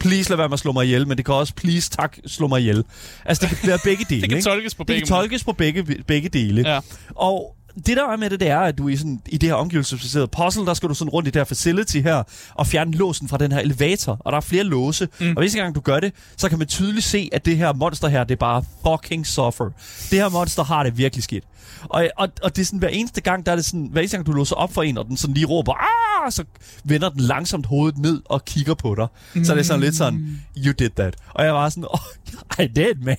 please lad være med at slå mig ihjel, men det kan også, please, tak, slå mig ihjel. Altså, det kan være begge [laughs] dele, Det kan ikke? tolkes på Det begge kan tolkes på begge, begge dele. Ja. Og det der er med det, det er, at du i, sådan, i det her omgivelsesbaserede puzzle, der skal du sådan rundt i det her facility her, og fjerne låsen fra den her elevator. Og der er flere låse. Mm. Og hvis gang du gør det, så kan man tydeligt se, at det her monster her, det er bare fucking suffer. Det her monster har det virkelig skidt. Og, og, og det er sådan, hver eneste gang, der er det sådan, hver eneste gang du låser op for en, og den sådan lige råber, ah, så vender den langsomt hovedet ned og kigger på dig. Mm. Så er det sådan lidt sådan, you did that. Og jeg var sådan, oh, [laughs] I did, man.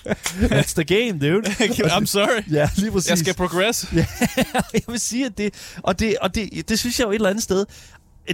[laughs] That's the game, dude. [laughs] I'm sorry. Ja, lige præcis. Jeg skal progress. [laughs] Ja, jeg vil sige, at det, og det, og det, det synes jeg jo et eller andet sted,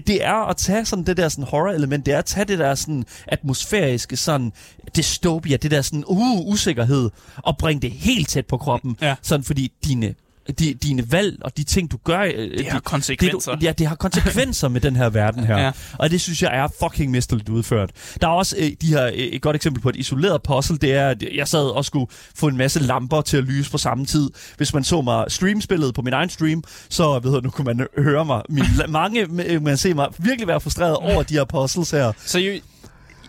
det er at tage sådan det der sådan horror-element, det er at tage det der sådan atmosfæriske sådan dystopia, det der sådan uh, usikkerhed, og bringe det helt tæt på kroppen. Ja. Sådan fordi dine, de, dine valg og de ting, du gør... øh, Det har de- konsekvenser. Det, du, ja, det har konsekvenser med den her verden her. [laughs] Ja. Og det synes jeg er fucking mesterligt udført. Der er også øh, de her, øh, et godt eksempel på et isoleret puzzle, det er, at jeg sad og skulle få en masse lamper til at lyse på samme tid. Hvis man så mig streamspillet på min egen stream, så ved jeg, nu kunne man høre mig. Min, mange, øh, man se mig virkelig være frustreret over de her puzzles her. Så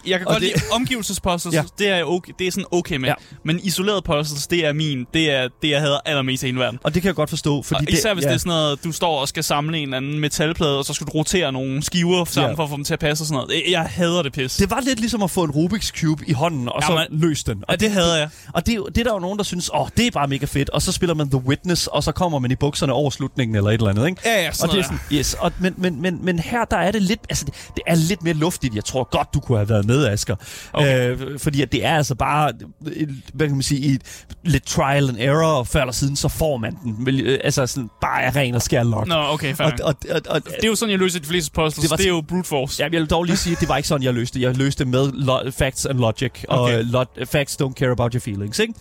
jeg, kan Og godt det- lide omgivelsespuzzles, ja. Ja. det er okay, det er sådan okay med. Ja. Ja. Men isoleret puzzles, det er min, det er det, jeg hader allermest i hele verden. Og det kan jeg godt forstå, fordi Og især det, hvis ja. det er sådan noget, du står og skal samle en eller anden metalplade, og så skal du rotere nogle skiver sammen Ja. for at få dem til at passe og sådan noget. Jeg hader det pis. Det var lidt ligesom at få en Rubik's Cube i hånden, og så Jamen, løse den. og det hader jeg. Og det, det er der jo nogen, der synes, åh, oh, det er bare mega fedt. Og så spiller man The Witness, og så kommer man i bukserne over slutningen eller et eller andet, ikke? Ja, ja, sådan og det er sådan, yes, og, men, men, men, men her der er det lidt, altså det, det er lidt mere luftigt. Jeg tror godt, du kunne have været med, Asger. Okay. Øh, fordi at det er altså bare, hvad kan man sige, et, lidt trial and error, og før eller siden, så får man den. Øh, Altså sådan, bare af ren og skær lok. Nå, okay, fair. og, og, og, og, det er jo sådan, jeg løser de fleste puzzles. Det, var- det er jo brute force. Ja, jeg vil dog lige sige, at det var ikke sådan, jeg løste. Jeg løste det med lo- facts and logic. Og Okay. øh, lo- facts don't care about your feelings, ikke?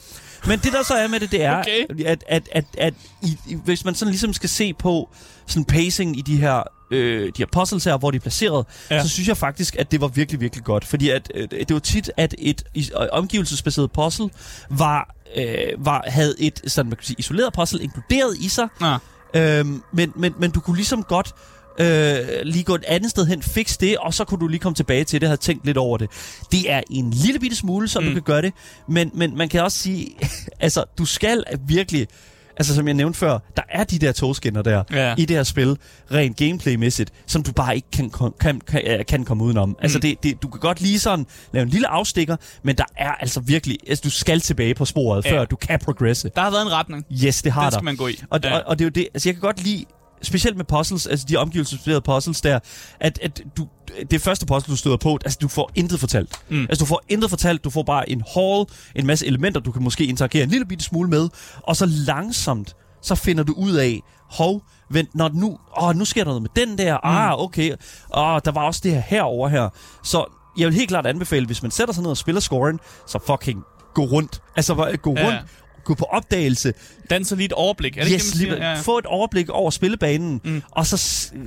Men det, der så er med det, det er, Okay. at, at, at, at i, i, hvis man sådan ligesom skal se på sådan pacing i de her, øh, de her puzzles her, hvor de er placeret, Ja. ja. så synes jeg faktisk, at det var virkelig, virkelig godt. Fordi at, øh, det var tit, at et øh, omgivelsesbaseret puzzle var, øh, var, havde et sådan, man kan sige, isoleret puzzle inkluderet i sig, Nå. Øhm, men, men, men du kunne ligesom godt øh, lige gå et andet sted hen, fix det, og så kunne du lige komme tilbage til det, have tænkt lidt over det. Det er en lille bitte smule, så mm. du kan gøre det, men, men man kan også sige, [laughs] altså, du skal virkelig altså som jeg nævnte før, der er de der togskinner der Ja. i det her spil, rent gameplaymæssigt, som du bare ikke kan, kan, kan, kan, komme udenom. Mm. Altså det, det, du kan godt lige sådan lave en lille afstikker, men der er altså virkelig, altså du skal tilbage på sporet, Ja. før du kan progresse. Der har været en retning. Yes, det har Den der. skal man gå i. Og, ja. og, og det er jo det, altså jeg kan godt lide, specielt med puzzles, altså de omgivelsesbaserede puzzles der, at, at du, det første puzzle, du støder på, altså du får intet fortalt. Mm. Altså du får intet fortalt, du får bare en hall, en masse elementer, du kan måske interagere en lille bitte smule med, og så langsomt, så finder du ud af, hov, vent, når nu, åh, nu sker der noget med den der, mm. ah, okay, åh, der var også det her herover her. Så jeg vil helt klart anbefale, hvis man sætter sig ned og spiller scoren, så fucking gå rundt. Altså gå Ja. Gå på opdagelse, Danser lige et overblik. Er det yes, ikke lige, siger? ja. få et overblik over spillebanen, Mm. og så,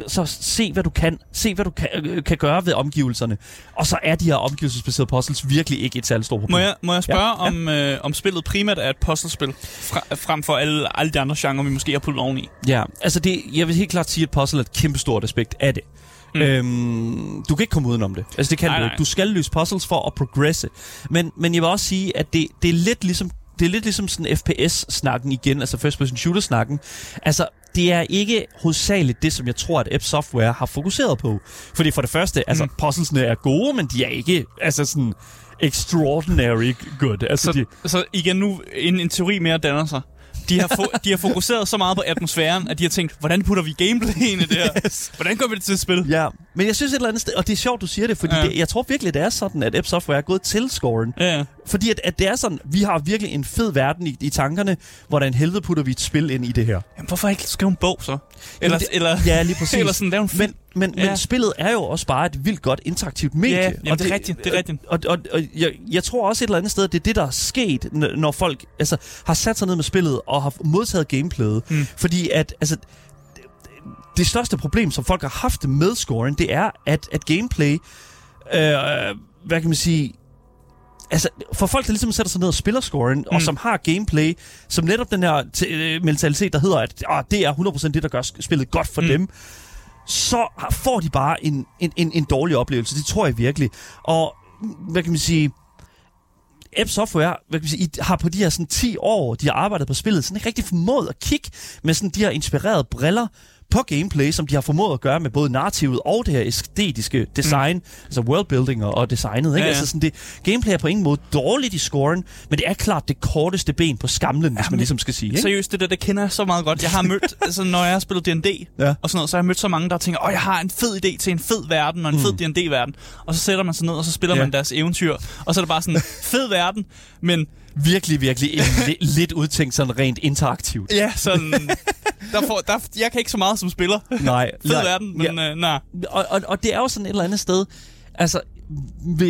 så se, hvad du kan. Se, hvad du kan, øh, kan gøre ved omgivelserne. Og så er de her omgivelsesbaserede puzzles virkelig ikke et særligt stort problem. Må jeg, må jeg spørge, Ja, ja, om, øh, om spillet primært er et puzzlespil, fra, frem for alle, alle de andre genrer, vi måske har puttet oveni? Ja, altså det, jeg vil helt klart sige, at puzzle er et kæmpestort aspekt af det. Mm. Øhm, du kan ikke komme udenom det. Altså det kan Nej, du ikke. Du skal løse puzzles for at progresse. Men, men jeg vil også sige, at det, det er lidt ligesom det er lidt ligesom sådan FPS-snakken igen, altså first person shooter-snakken. Altså, det er ikke hovedsageligt det, som jeg tror, at App Software har fokuseret på. Fordi for det første, altså, Mm. puzzlesne er gode, men de er ikke, altså sådan, extraordinary good. Altså, Så, de, så igen nu, en, en teori mere danner sig. De har, fo- de har fokuseret så meget på atmosfæren, at de har tænkt, hvordan putter vi gameplay ind i det her? Yes. Hvordan gør vi det til et spil? Ja, men jeg synes et eller andet sted, og det er sjovt, du siger det, fordi Ja. det, jeg tror virkelig, det er sådan, at App Software er gået til scoren. Ja. Fordi at, at det er sådan, vi har virkelig en fed verden i, i tankerne, hvordan helvede putter vi et spil ind i det her. Jamen, hvorfor ikke skrive en bog så? Eller, det- eller, Ja, lige [laughs] præcis. eller sådan lave en film. Men, men, Ja. men spillet er jo også bare et vildt godt interaktivt medie. Ja, jamen, det er rigtigt, det er rigtigt. Og, og, og jeg, jeg tror også et eller andet sted, at det er det, der er sket, når folk altså, har sat sig ned med spillet og har modtaget gameplayet. Mm. Fordi at, altså, det største problem, som folk har haft med scoren, det er, at, at gameplay, øh, hvad kan man sige, altså for folk, der ligesom sætter sig ned og spiller scoren, mm. og som har gameplay, som netop den her t- øh, mentalitet, der hedder, at ah, det er 100% det, der gør spillet godt for Mm. mm. dem, så får de bare en, en, en, en dårlig oplevelse. Det tror jeg virkelig. Og hvad kan man sige... App Software hvad kan man sige, I har på de her sådan 10 år, de har arbejdet på spillet, sådan ikke rigtig formået at kigge med sådan de her inspirerede briller på gameplay, som de har formået at gøre med både narrativet og det her æstetiske design, mm. altså worldbuilding og, og designet. Ikke? Ja, ja. Altså sådan det, gameplay er på ingen måde dårligt i scoren, men det er klart det korteste ben på skamlen, hvis men man ligesom skal sige. Ikke? Seriøst, det der, det kender jeg så meget godt. Jeg har mødt, [laughs] altså når jeg har spillet D&D Ja. og sådan noget, så har jeg mødt så mange, der tænker, åh, jeg har en fed idé til en fed verden og en mm. fed D&D-verden. Og så sætter man sig ned, og så spiller Ja. man deres eventyr. Og så er det bare sådan, [laughs] fed verden, men Virkelig, virkelig en, [laughs] li- lidt udtænkt sådan rent interaktivt. ja, sådan, [laughs] der får, der, jeg kan ikke så meget som spiller. Nej, [laughs] Fed nej. verden, men Ja. øh, nej. og, og, og det er jo sådan et eller andet sted, altså,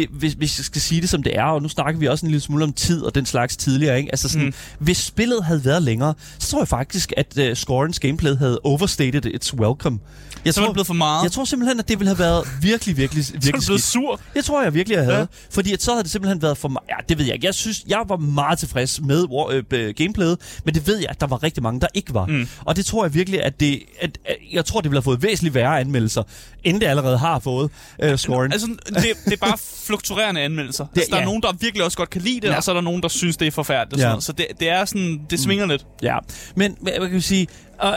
hvis, hvis, jeg skal sige det som det er, og nu snakker vi også en lille smule om tid og den slags tidligere, ikke? Altså sådan, mm. hvis spillet havde været længere, så tror jeg faktisk, at uh, Scorens gameplay havde overstated its welcome. Jeg Så er tror, det blevet for meget. jeg tror simpelthen, at det ville have været virkelig, virkelig, [laughs] så er virkelig blevet sur. Jeg tror jeg virkelig, jeg havde. Ja. Fordi at så havde det simpelthen været for mig... Ja, det ved jeg ikke. Jeg synes, jeg var meget tilfreds med war- øh, gameplayet, men det ved jeg, at der var rigtig mange, der ikke var. Mm. Og det tror jeg virkelig, at det... At, at, jeg tror, det ville have fået væsentligt værre anmeldelser, end det allerede har fået øh, scoren. Altså, det, det er bare fluktuerende anmeldelser. Det, altså, der er ja. nogen, der virkelig også godt kan lide det, Ja. og så er der nogen, der synes, det er forfærdeligt. Og Ja. sådan. Så det, det er sådan, det svinger lidt. Ja, men hvad kan vi sige... Uh,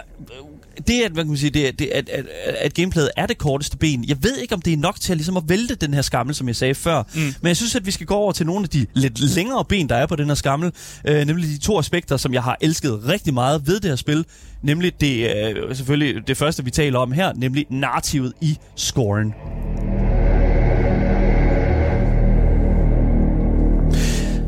det, at, hvad kan man sige, det, det, at, at, at gameplayet er det korteste ben. Jeg ved ikke, om det er nok til at, ligesom at vælte den her skammel, som jeg sagde før. Mm. Men jeg synes, at vi skal gå over til nogle af de lidt længere ben, der er på den her skammel. Øh, nemlig de to aspekter, som jeg har elsket rigtig meget ved det her spil. Nemlig det, øh, selvfølgelig det første, vi taler om her, nemlig narrativet i scoren.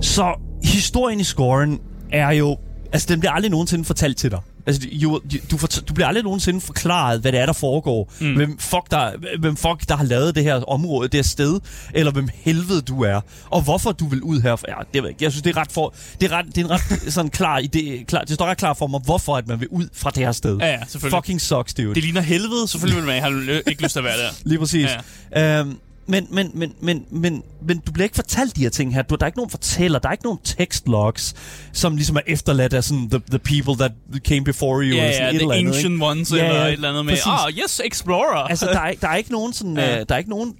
Så historien i scoren er jo... Altså, den bliver aldrig nogensinde fortalt til dig. Altså, du, du, fort- du bliver aldrig nogensinde forklaret, hvad det er, der foregår. Mm. Hvem, fuck der, hvem fuck, der har lavet det her område, det her sted, eller hvem helvede du er, og hvorfor du vil ud her. Ja, det ved jeg synes, det er ret for, det er, ret, det er en ret [laughs] sådan klar idé. Klar, det står ret klar for mig, hvorfor at man vil ud fra det her sted. Ja, ja, selvfølgelig. Fucking sucks, dude. Det ligner helvede. Selvfølgelig vil man have ikke lyst til at være der. [laughs] Lige præcis. Ja. Øhm, Men, men, men, men, men, men du bliver ikke fortalt de her ting her. Du, der er ikke nogen fortæller, der er ikke nogen tekstlogs, som ligesom er efterladt af sådan the, the people that came before you. Ja, eller sådan ja, et the eller andet, ancient ikke? ones, Ja, eller ja, et eller andet med, ah, yes, explorer. Altså, der er, der er ikke nogen sådan... Ja. Øh, der er ikke nogen...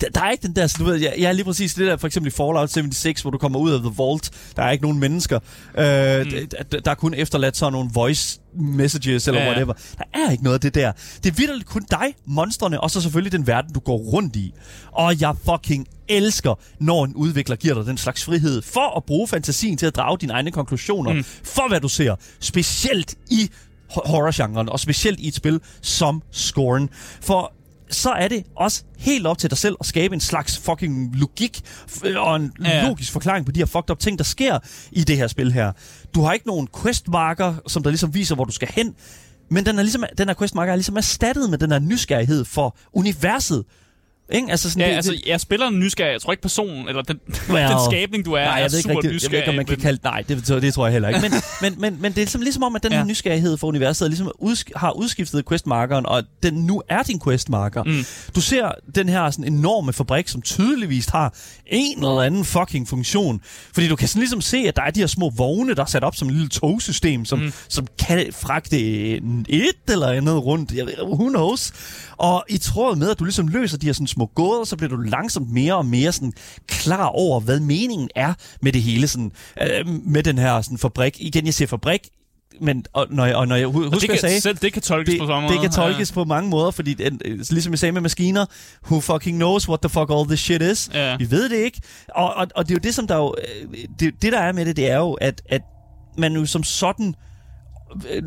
Der, der er ikke den der, så du ved, jeg, jeg er lige præcis det der, for eksempel i Fallout 76, hvor du kommer ud af The Vault, der er ikke nogen mennesker. Øh, mm. der, der er kun efterladt sådan nogle voice messages, eller Ja, ja, whatever. Der er ikke noget af det der. Det er vildt kun dig, monstrene, og så selvfølgelig den verden, du går rundt i. Og jeg fucking elsker, når en udvikler giver dig den slags frihed, for at bruge fantasien til at drage dine egne konklusioner, mm. for hvad du ser. Specielt i ho- horrorgenren, og specielt i et spil som Scorn. For så er det også helt op til dig selv at skabe en slags fucking logik f- og en ja. logisk forklaring på de her fucked up ting, der sker i det her spil her. Du har ikke nogen questmarker, som der ligesom viser, hvor du skal hen, men den, er ligesom, den her questmarker er ligesom erstattet med den her nysgerrighed for universet. Ikke? Altså sådan, Ja, det, altså, det, jeg spiller en nysgerrig. Jeg tror ikke personen, eller den, [laughs] Well, den skabning, du er, nej, er jeg ved ikke super rigtigt, nysgerrig. jeg ved ikke, om man kan kalde Nej, det, det, det tror jeg heller ikke. [laughs] Men, men, men, men det er ligesom, ligesom om, at den Ja. nysgerrighed for universet ligesom udsk- har udskiftet questmarkeren, og den nu er din questmarker. Mm. Du ser den her sådan enorme fabrik, som tydeligvis har en eller anden fucking funktion. Fordi du kan sådan ligesom se, at der er de her små vogne, der er sat op som et lille togsystem, som, Mm. som kan fragte et eller andet rundt. Jeg ved, who knows? Og i tråd med, at du ligesom løser de her sådan små gåder, så bliver du langsomt mere og mere sådan klar over, hvad meningen er med det hele, sådan, øh, med den her sådan fabrik. Igen, jeg siger fabrik, men og når jeg, og når jeg hu- Og husker, det jeg kan, sagde, selv det kan tolkes det, på samme måde. det kan tolkes på mange måder, fordi øh, ligesom jeg sagde med maskiner, who fucking knows what the fuck all this shit is? Ja. Vi ved det ikke. Og, og, og det er jo det, som der jo, øh, det, det der er med det, det er jo, at, at man jo som sådan, øh,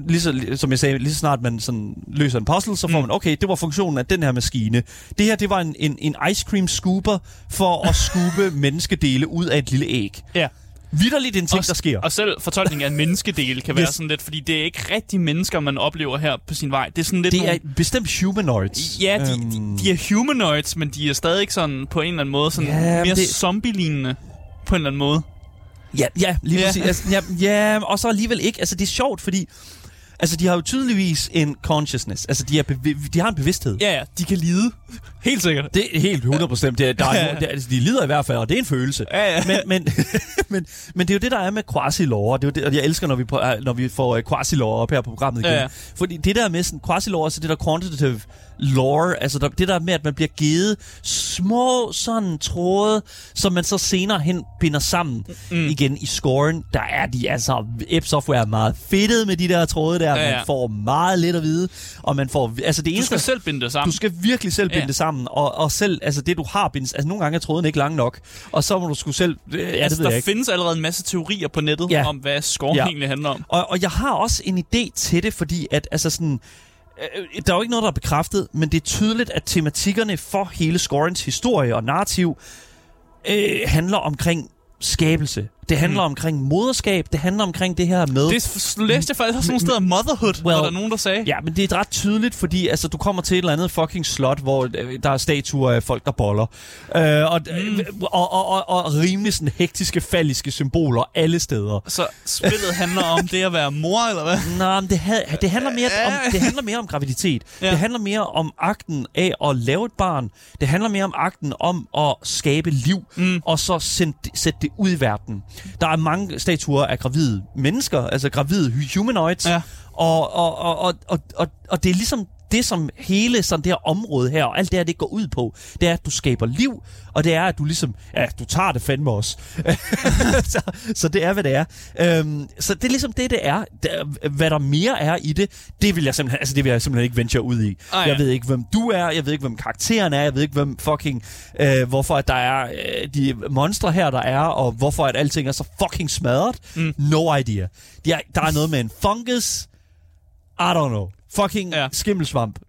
lige så, som jeg sagde, lige så snart man sådan løser en puzzle, så får Mm. man, okay, det var funktionen af den her maskine. Det her, det var en, en, en ice cream scooper for at skube [laughs] menneskedele ud af et lille æg. Ja. Vitterligt en ting, Og- der sker. Og selv fortolkningen af en menneskedel kan være Yes. sådan lidt, fordi det er ikke rigtig mennesker, man oplever her på sin vej. Det er sådan lidt Det nogle, er bestemt humanoids. Ja, de, Øhm, de, de er humanoids, men de er stadig sådan på en eller anden måde sådan Ja, mere det- zombie-lignende på en eller anden måde. Ja, ja lige Ja. præcis. Altså, ja, ja, og så alligevel ikke. Altså, det er sjovt, fordi... Altså, de har jo tydeligvis en consciousness. Altså, de, er bevi- de har en bevidsthed. Ja, ja, de kan lide. Helt sikkert. Det er helt 100%. Det er, der er, Ja. det altså, de lider i hvert fald, og det er en følelse. Ja, ja. Men, men, [laughs] men, men det er jo det, der er med quasi-lore. Det er jo det, og jeg elsker, når vi, øh, når vi får uh, quasi-lore op her på programmet igen. Ja, ja. Fordi det der med sådan quasi-lore, altså det der quantitative lore, altså der, det der med, at man bliver givet små sådan tråde, som man så senere hen binder sammen mm. igen i scoren. Der er de, altså, App Software er meget fedtet med de der tråde der. Ja, Ja. Man får meget lidt at vide, og man får, altså det Du eneste, skal selv binde det sammen. du skal virkelig selv binde ja. det sammen, og, og selv, altså det du har bindt, altså nogle gange er tråden ikke lang nok, og så må du skulle selv, øh, ja, altså, det ved der jeg ikke. findes allerede en masse teorier på nettet Ja. om, hvad score Ja. egentlig handler om. Og, og jeg har også en idé til det, fordi at, altså sådan, øh, der er jo ikke noget, der er bekræftet, men det er tydeligt, at tematikkerne for hele scorens historie og narrativ øh, handler omkring skabelse. Det handler mm. omkring moderskab, det handler omkring det her med... Det læste jeg faktisk også nogle steder motherhood, well, var der nogen, der sagde. Ja, men det er ret tydeligt, fordi altså, du kommer til et eller andet fucking slot, hvor øh, der er statuer af folk, der boller. Øh, og, mm. og, og, og, og rimelig sådan hektiske, falliske symboler alle steder. Så spillet handler om det at være mor, eller hvad? [laughs] Nå, men det, ha- det, handler mere om, det handler mere om graviditet. Ja. Det handler mere om akten af at lave et barn. Det handler mere om akten om at skabe liv, mm. og så sætte det ud i verden. Der er mange statuer af gravide mennesker, altså gravide hu- humanoids, Ja. og, og, og, og, og, og, og det er ligesom det, som hele sådan det her område her, og alt det her, det går ud på, det er, at du skaber liv, og det er, at du ligesom, ja, du tager det fandme også. [laughs] så, så det er, hvad det er. Øhm, så det er ligesom det, det er. Der, hvad der mere er i det, det vil jeg simpelthen, altså det vil jeg simpelthen ikke venture ud i. Ah, ja. Jeg ved ikke, hvem du er, jeg ved ikke, hvem karakteren er, jeg ved ikke, hvem fucking, øh, hvorfor at der er øh, de monstre her, der er, og hvorfor at alting er så fucking smadret. Mm. No idea. De er, der er noget med en fungus, I don't know. Fucking Ja. skimmelsvamp.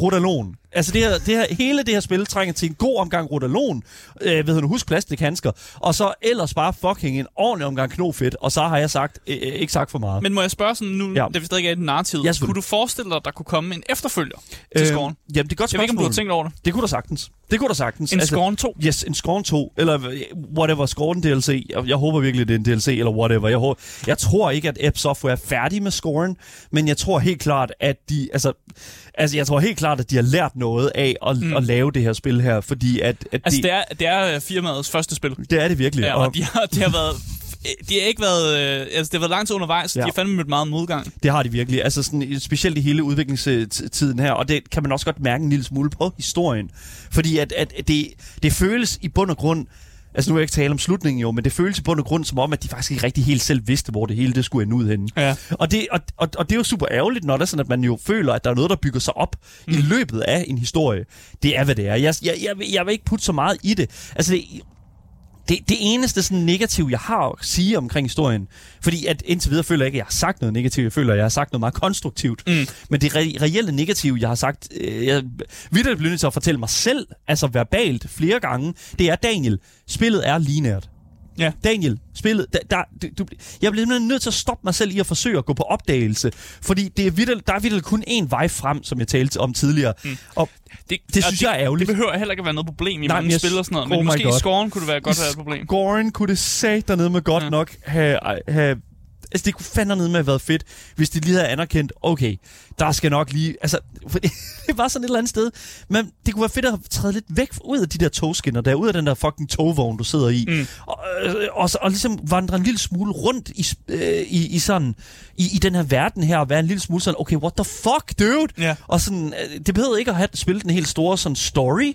Rodalon. Altså det her, det her, hele det her spil trænger til en god omgang Rodalon. Øh, ved du, husk plastikhandsker. Og så ellers bare fucking en ordentlig omgang knofedt. Og så har jeg sagt, øh, øh, ikke sagt for meget. Men må jeg spørge sådan nu, ja. Da vi stadig er i den narrativ, Ja, kunne du forestille dig, at der kunne komme en efterfølger til Øh, scoren? Jamen, det er godt Jeg ved ikke, om du har spørgsmål. tænkt over det. Det kunne der sagtens. Det kunne der sagtens. En Scorn 2? Yes, en Scorn 2, eller øh, whatever, Scorn DLC. Jeg, jeg håber virkelig, det er en DLC, eller whatever. Jeg, håber, jeg tror ikke, at App Software er færdig med Scorn, men jeg tror helt klart, at de, altså, altså jeg tror helt klart, at de har lært noget af at, mm. at lave det her spil her, fordi at, at Altså, det er, det er øh, firmaets første spil. det er det virkelig. Ja, og de har, de har været... De har ikke været... Øh, altså, det har været lang tid undervejs. Ja. De har fandme mødt meget modgang. Det har de virkelig. Altså sådan, specielt i hele udviklingstiden her, og det kan man også godt mærke en lille smule på historien. Fordi at, at det, det føles i bund og grund, altså nu vil jeg ikke tale om slutningen jo, men det føles i bund og grund som om, at de faktisk ikke rigtig helt selv vidste, hvor det hele det skulle ende ud henne. Ja. Og det, og, og, og det er jo super ærgerligt, når det er sådan, at man jo føler, at der er noget, der bygger sig op mm. i løbet af en historie. Det er, hvad det er. Jeg, jeg, jeg, vil- jeg vil ikke putte så meget i det. Altså, det, det, det eneste sådan negativ, jeg har at sige omkring historien, fordi at indtil videre føler jeg ikke, at jeg har sagt noget negativt. Jeg føler, at jeg har sagt noget meget konstruktivt. Mm. Men det re- reelle negative, jeg har sagt, øh, jeg videre bliver nødt til at fortælle mig selv, altså verbalt flere gange, det er, Daniel, spillet er linært. Ja. Daniel, spillet, der, der, du, jeg bliver simpelthen nødt til at stoppe mig selv i at forsøge at gå på opdagelse, fordi det er vitterligt, der er vitterligt kun én vej frem, som jeg talte om tidligere. Mm. Og Det, Det synes jeg er ærgerligt. Det behøver heller ikke at være noget problem i Nej, mange men spil og sådan noget. Men oh my måske i scoren kunne det være godt være et problem. Scoren kunne det sat dernede med godt ja. nok have, have Altså, det kunne fandme med have været fedt, hvis de lige havde anerkendt, okay, der skal nok lige... Altså, [laughs] det, var sådan et eller andet sted. Men det kunne være fedt at træde lidt væk ud af de der togskinner der, ud af den der fucking togvogn, du sidder i. Mm. Og, øh, og, og ligesom vandre en lille smule rundt i, øh, i, i sådan... I, I den her verden her, og være en lille smule sådan, okay, what the fuck, dude? Ja. Og sådan, øh, det behøvede ikke at have spillet den helt store sådan story,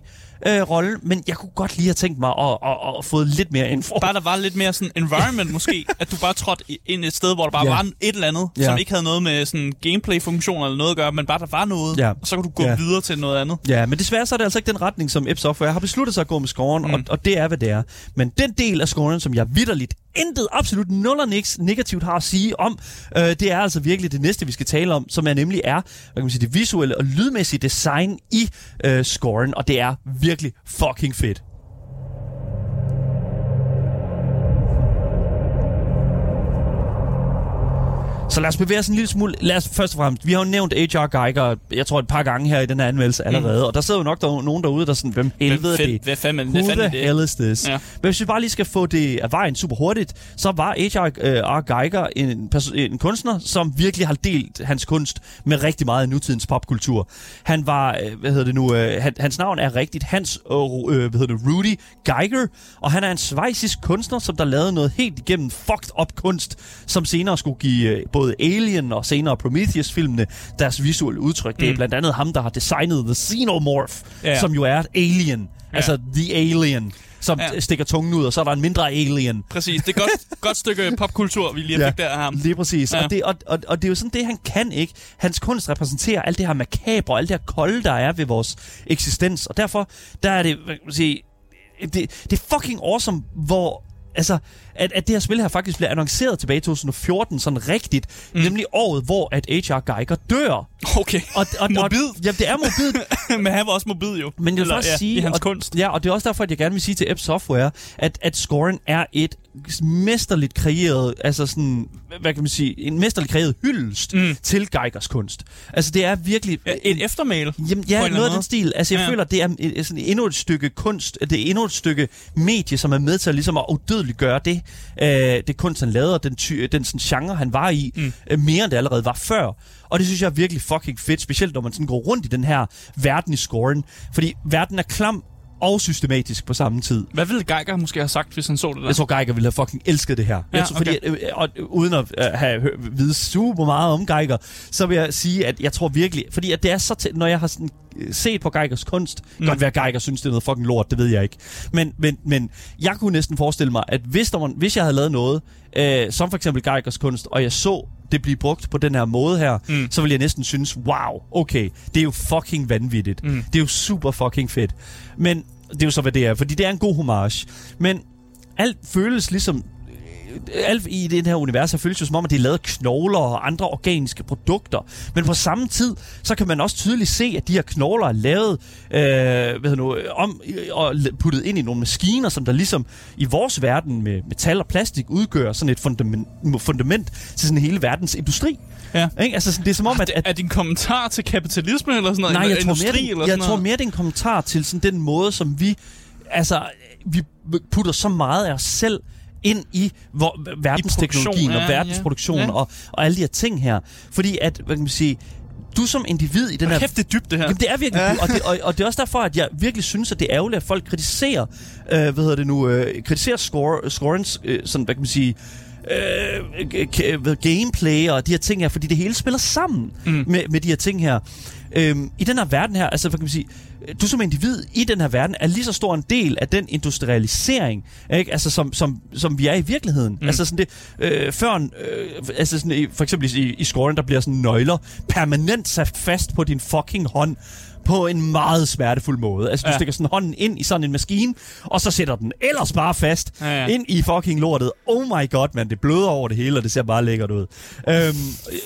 øh, rolle, men jeg kunne godt lige have tænkt mig at, at, at, få lidt mere info. Bare der var lidt mere sådan environment måske, [laughs] at du bare trådte ind et sted, hvor der bare Ja. var et eller andet, Ja. som ikke havde noget med sådan gameplay-funktioner eller noget at gøre, men bare der var noget, Ja. og så kunne du gå Ja. videre til noget andet. Ja, men desværre så er det altså ikke den retning, som Ep Software har besluttet sig at gå med scoren, mm. og, og det er, hvad det er. Men den del af scoren, som jeg vidderligt intet, absolut nul og niks negativt har at sige om, øh, det er altså virkelig det næste, vi skal tale om, som er nemlig er, hvad kan man sige, det visuelle og lydmæssige design i øh, scoren, og det er virkelig fucking fedt. Så lad os bevæge os en lille smule. Lad os først og fremmest, vi har jo nævnt H.R. Geiger, jeg tror et par gange her i den her anmeldelse allerede, mm. og der sidder jo nok der, nogen derude, der er sådan, hvem helvede er det? hvad fanden, Who the det? hell is this? Ja. Men hvis vi bare lige skal få det af vejen super hurtigt, så var H.R. Geiger en, en kunstner, som virkelig har delt hans kunst med rigtig meget af nutidens popkultur. Han var, øh, hvad hedder det nu, øh, han, hans navn er rigtigt, Hans, øh, øh, hvad hedder det, Rudy Geiger, og han er en svejsisk kunstner, som der lavede noget helt igennem fucked up kunst, som senere skulle give øh, både Alien og senere Prometheus-filmene deres visuelle udtryk. Det er Mm. blandt andet ham, der har designet The Xenomorph, Ja. som jo er et alien. Ja. Altså The Alien, som Ja. stikker tungen ud, og så er der en mindre alien. Præcis, det er et godt, [laughs] godt stykke popkultur, vi lige Ja. fik der af ham. Lige præcis. Ja. Ja. Og, det, og, og, og det er jo sådan det, han kan ikke. Hans kunst repræsenterer alt det her makabre, alt det her kolde, der er ved vores eksistens. Og derfor, der er det, hvad kan man sige, det, det er fucking awesome, hvor altså, at, at det her spil her faktisk bliver annonceret tilbage i 2014, sådan rigtigt, mm. nemlig året, hvor at H.R. Geiger dør. Okay, Og, og, [laughs] Morbid. Og, ja, det er morbid, [laughs] men han var også mobil jo. Men jeg vil faktisk ja, sige, i hans og, kunst. Ja, og det er også derfor, at jeg gerne vil sige til Ep Software, at, at scoren er et mesterligt kreeret, altså sådan, hvad kan man sige, en mesterligt kreeret hyldest Mm. til Geigers kunst. Altså det er virkelig... Ja, Et eftermæle. Jamen, ja, en noget af den stil. Altså, jeg ja. føler, det er et- sådan endnu et stykke kunst, det er endnu et stykke medie, som er med til at, ligesom at udødeliggøre det, øh, det kunst, han lavede, og den, ty, den sådan, genre, han var i, Mm. øh, mere end det allerede var før. Og det synes jeg er virkelig fucking fedt, specielt når man sådan går rundt i den her verden i scoren. Fordi verden er klam og systematisk på samme tid. Hvad ville Geiger måske have sagt, hvis han så det der? Jeg tror, Geiger ville have fucking elsket det her. Ja, jeg tror, fordi, øh, og, øh, uden at øh, have hø- vide super meget om Geiger, så vil jeg sige, at jeg tror virkelig... Fordi at det er så tæt, når jeg har sådan øh, set på Geigers kunst, mm. godt være, at Geiger synes, det er noget fucking lort, det ved jeg ikke. Men, men, men jeg kunne næsten forestille mig, at hvis, der var, hvis jeg havde lavet noget, øh, som for eksempel Geigers kunst, og jeg så det blive brugt på den her måde her, Mm. så ville jeg næsten synes, wow, okay, det er jo fucking vanvittigt. Mm. Det er jo super fucking fedt. Men det er jo så, hvad det er, fordi det er en god homage. Men alt føles ligesom alt i det her univers her føles jo som om, at de er lavet knogler og andre organiske produkter. Men på samme tid, så kan man også tydeligt se, at de her knogler er lavet øh, hvad hedder nu, om, og puttet ind i nogle maskiner, som der ligesom i vores verden med metal og plastik udgør sådan et fundament, fundament til sådan hele verdens industri. Ja. Ikke? Altså, sådan, det er som om, at, at Er din kommentar til kapitalisme eller sådan noget? Nej, jeg tror, mere, det, jeg sådan tror mere, det er en kommentar til sådan den måde, som vi, altså, vi putter så meget af os selv ind i hvor, verdensteknologien produktion, og ja, verdensproduktionen ja. og, og alle de her ting her. Fordi at, hvad kan man sige, du som individ i den her... Kæft, det er dybt, det her. Jamen, det er virkelig, ja. og, det, og, og det er også derfor, at jeg virkelig synes, at det er ærgerligt, at folk kritiserer, øh, hvad hedder det nu, øh, kritiserer score, scorens, øh, sådan, hvad kan man sige, øh, gameplay og de her ting her, fordi det hele spiller sammen mm. med, med de her ting her. Øhm, I den her verden her, altså hvad kan man sige, du som individ i den her verden er lige så stor en del af den industrialisering, ikke? Altså som, som, som vi er i virkeligheden. Mm. Altså sådan det, øh, før, øh, altså sådan, i- for eksempel i, i scoren, der bliver sådan nøgler permanent sat fast på din fucking hånd på en meget smertefuld måde. Altså, du Ja. stikker sådan hånden ind i sådan en maskine, og så sætter den ellers bare fast Ja, ja. ind i fucking lortet. Oh my god, man, det bløder over det hele, og det ser bare lækkert ud. Øhm,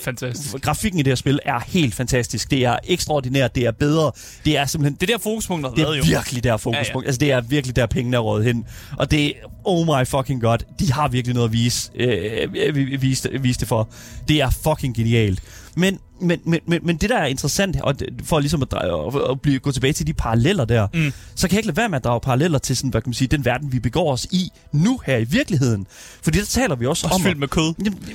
Fantastisk. grafikken i det her spil er helt fantastisk. Det er ekstraordinært, det er bedre. Det er simpelthen Det er der fokuspunktet har det været jo. er virkelig der fokuspunkt. Ja, ja. Altså, det er virkelig der pengene er rådet hen. Og det oh my fucking god, de har virkelig noget at vise, øh, vi- vise, vise det for. Det er fucking genialt. Men, men, men, men, men det, der er interessant, og det- for ligesom at, dreje, at, at blive, gå tilbage til de paralleller der, mm. så kan jeg ikke lade være med at drage paralleller til sådan, hvad kan man sige, den verden, vi begår os i nu her i virkeligheden. Fordi der taler vi også, Også om... fyldt med kød.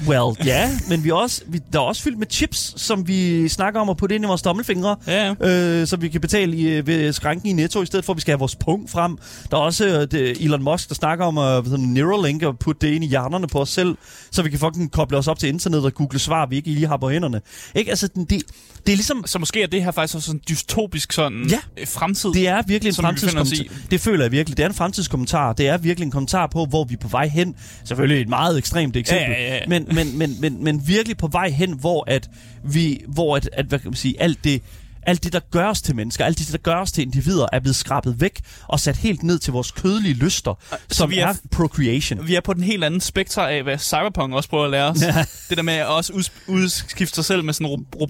Well, ja, men vi er også, vi, der er også fyldt med chips, som vi snakker om at putte ind i vores tommelfingre, Ja, øh, så vi kan betale i, øh, ved skranken i Netto, i stedet for at vi skal have vores punkt frem. Der er også øh, det, Elon Musk, der snakker om at uh, Neuralink og putte det ind i hjernerne på os selv, så vi kan fucking koble os op til internet og google svar, vi ikke lige har på hænderne. Ikke? Altså, den- det, det er ligesom... Så måske er det her faktisk også sådan dystopisk sådan Ja. øh, fremtid. Det er virkelig en Som vi fremtidskommentar. Det føler jeg virkelig. Det er en fremtidskommentar. Det er virkelig en kommentar på, hvor vi er på vej hen. Selvfølgelig et meget ekstremt eksempel. Ja, ja, ja. Men, men, men, men, men virkelig på vej hen, hvor at vi, hvor at, at hvad kan man sige, alt det, alt det, der gør os til mennesker, alt det, der gør os til individer, er blevet skrabet væk og sat helt ned til vores kødelige lyster, som vi er, er- procreation. Vi er på den helt anden spektre af, hvad Cyberpunk også prøver at lære os. Ja. [laughs] Det der med at også ud, udskifte sig selv med sådan ro-